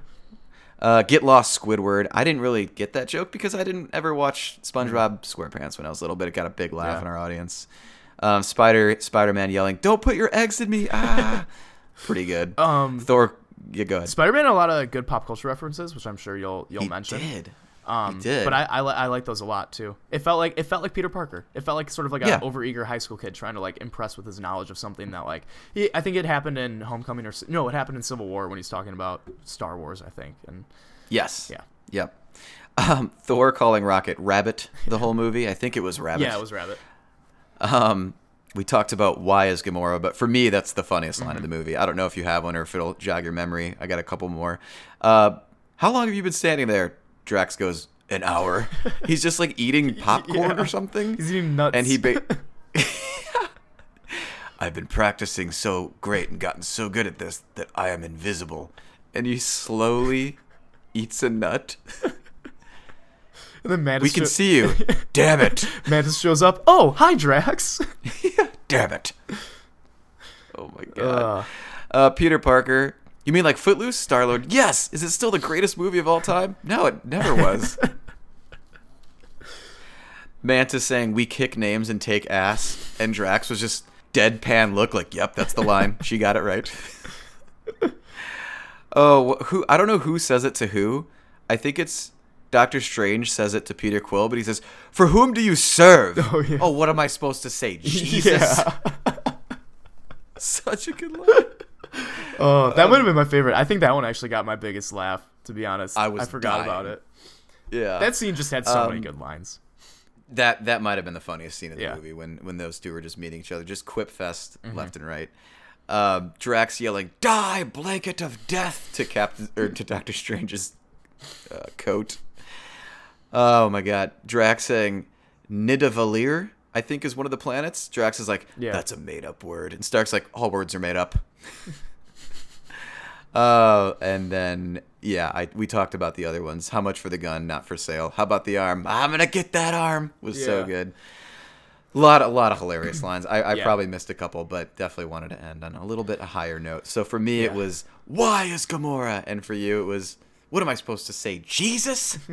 S2: Uh, get lost, Squidward. I didn't really get that joke because I didn't ever watch SpongeBob SquarePants when I was little, but it got a big laugh
S1: Yeah.
S2: in our audience. Um, Spider Spider Man yelling, "Don't put your eggs in me!" Ah, pretty good.
S1: Um,
S2: Thor, yeah, go ahead.
S1: Spider-Man a lot of good pop culture references, which I'm sure you'll you'll
S2: he
S1: mention.
S2: did.
S1: Um,
S2: did.
S1: But I I, I like those a lot too. It felt like it felt like Peter Parker. It felt like sort of like
S2: Yeah.
S1: an overeager high school kid trying to like impress with his knowledge of something that like he, I think it happened in Homecoming or no, it happened in Civil War when he's talking about Star Wars. I think and
S2: Yes.
S1: Yeah.
S2: Yep. Um, Thor calling Rocket Rabbit the whole movie. I think it was Rabbit.
S1: yeah, it was Rabbit.
S2: Um, we talked about why is Gamora, but for me, that's the funniest line
S1: Mm-hmm.
S2: of the movie. I don't know if you have one or if it'll jog your memory. I got a couple more. Uh, how long have you been standing there? Drax goes, an hour. He's just like eating popcorn
S1: Yeah.
S2: or something.
S1: He's eating nuts.
S2: And he ba- I've been practicing so great and gotten so good at this that I am invisible. And he slowly eats a nut.
S1: and then Mantis
S2: We can see you. Damn it.
S1: Mantis shows up. Oh, hi Drax.
S2: Damn it. Oh my god.
S1: Uh,
S2: Uh, Peter Parker. You mean like Footloose? Star Lord. Yes. Is it still the greatest movie of all time? No, it never was. Mantis saying we kick names and take ass, and Drax was just deadpan look like, yep, that's the line. she got it right. oh, who? I don't know who says it to who. I think it's Doctor Strange says it to Peter Quill, but he says, "For whom do you serve?"
S1: Oh, yeah.
S2: oh what am I supposed to say? Jesus.
S1: yeah.
S2: Such a good line.
S1: Oh, that would have been my favorite. I think that one actually got my biggest laugh. To be honest,
S2: I was
S1: I forgot
S2: dying.
S1: about it.
S2: Yeah.
S1: That scene just had so many
S2: Um,
S1: good lines.
S2: That that might have been the funniest scene of the
S1: Yeah.
S2: movie when when those two were just meeting each other, just quip fest
S1: Mm-hmm.
S2: left and right. Um, Drax yelling "Die, blanket of death" to Captain or to Doctor Strange's uh, coat. Oh my God, Drax saying Nidavellir, I think is one of the planets. Drax is like,
S1: Yeah.
S2: "That's a made up word," and Stark's like, "All words are made up." Uh, and then yeah, I we talked about the other ones. How much for the gun? Not for sale. How about the arm? I'm gonna get that arm. Was so good. A lot, a lot of hilarious lines. I, I
S1: Yeah.
S2: probably missed a couple, but definitely wanted to end on a little bit a higher note. So for me, it was why is Gamora, and for you, it was what am I supposed to say? Jesus.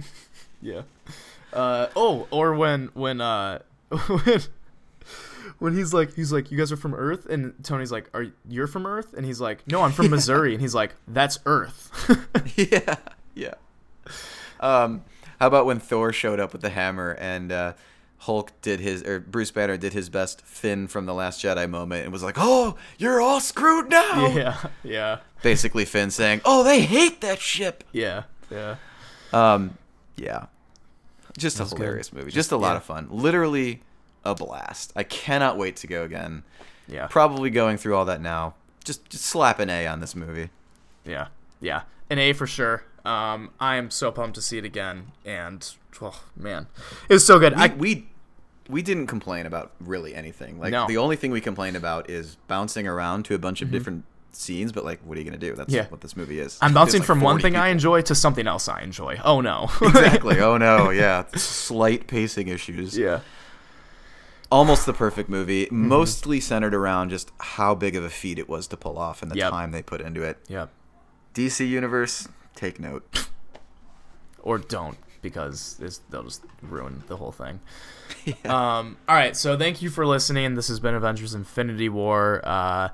S1: Yeah. Uh, oh, or when when uh when when he's like he's like you guys are from Earth and Tony's like are you're from Earth and he's like no I'm from Missouri and he's like that's Earth.
S2: yeah, yeah. Um, how about when Thor showed up with the hammer and uh, Hulk did his or Bruce Banner did his best Finn from the Last Jedi moment and was like, "Oh, you're all screwed now."
S1: yeah. Yeah.
S2: Basically, Finn saying, "Oh, they hate that ship."
S1: Yeah. Yeah.
S2: Um, yeah, just a
S1: That's good.
S2: hilarious movie. Just, a lot
S1: yeah.
S2: of fun. Literally a blast. I cannot wait to go again.
S1: Yeah.
S2: Probably going through all that now. Just, just slap an A on this movie.
S1: Yeah. Yeah. An A for sure. Um, I am so pumped to see it again and oh man, it was so good.
S2: we,
S1: I
S2: we we didn't complain about really anything. Like
S1: No.
S2: the only thing we complained about is bouncing around to a bunch of different scenes. But like, what are you gonna do? That's
S1: Mm-hmm. Yeah.
S2: what this movie is.
S1: I'm bouncing
S2: like,
S1: from one
S2: 40
S1: thing I enjoy to something else I enjoy. Oh no.
S2: exactly. Oh no. Yeah. Slight pacing issues.
S1: yeah.
S2: Almost the perfect movie. Mostly centered around just how big of a feat it was to pull off and the
S1: Yep.
S2: time they put into it.
S1: Yeah.
S2: DC Universe, take note.
S1: Or don't. because it's, they'll just ruin the whole thing. Um, all right, so thank you for listening. This has been Avengers Infinity War. Uh,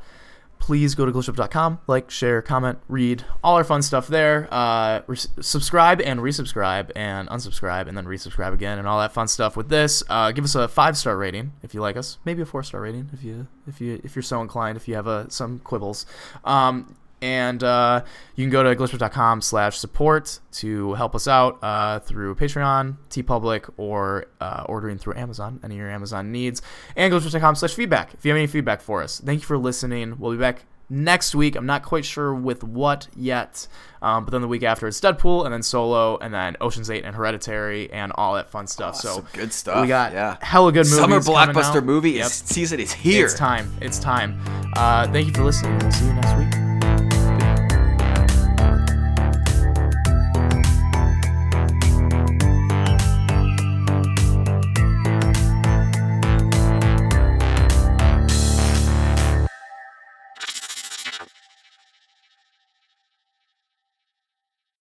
S1: please go to glitchup.com, like, share, comment, read, all our fun stuff there. Uh, re- subscribe and resubscribe and unsubscribe and then resubscribe again and all that fun stuff with this. Uh, give us a five star rating if you like us, maybe a four star rating if you if you if you're so inclined. If you have uh, some quibbles. Um, and uh, you can go to glitchbit.com slash support to help us out uh, through patreon tpublic or uh, ordering through amazon any of your amazon needs. And glitchbit.com slash feedback if you have any feedback for us. Thank you for listening. We'll be back next week. I'm not quite sure with what yet um, but then the week after it's deadpool and then solo and then oceans 8 and hereditary and all that fun stuff. So
S2: good stuff.
S1: we got
S2: yeah.
S1: hella good movies
S2: Summer blockbuster movie
S1: Yep.
S2: season is here.
S1: it's time. It's time. Uh, thank you for listening. We'll see you next week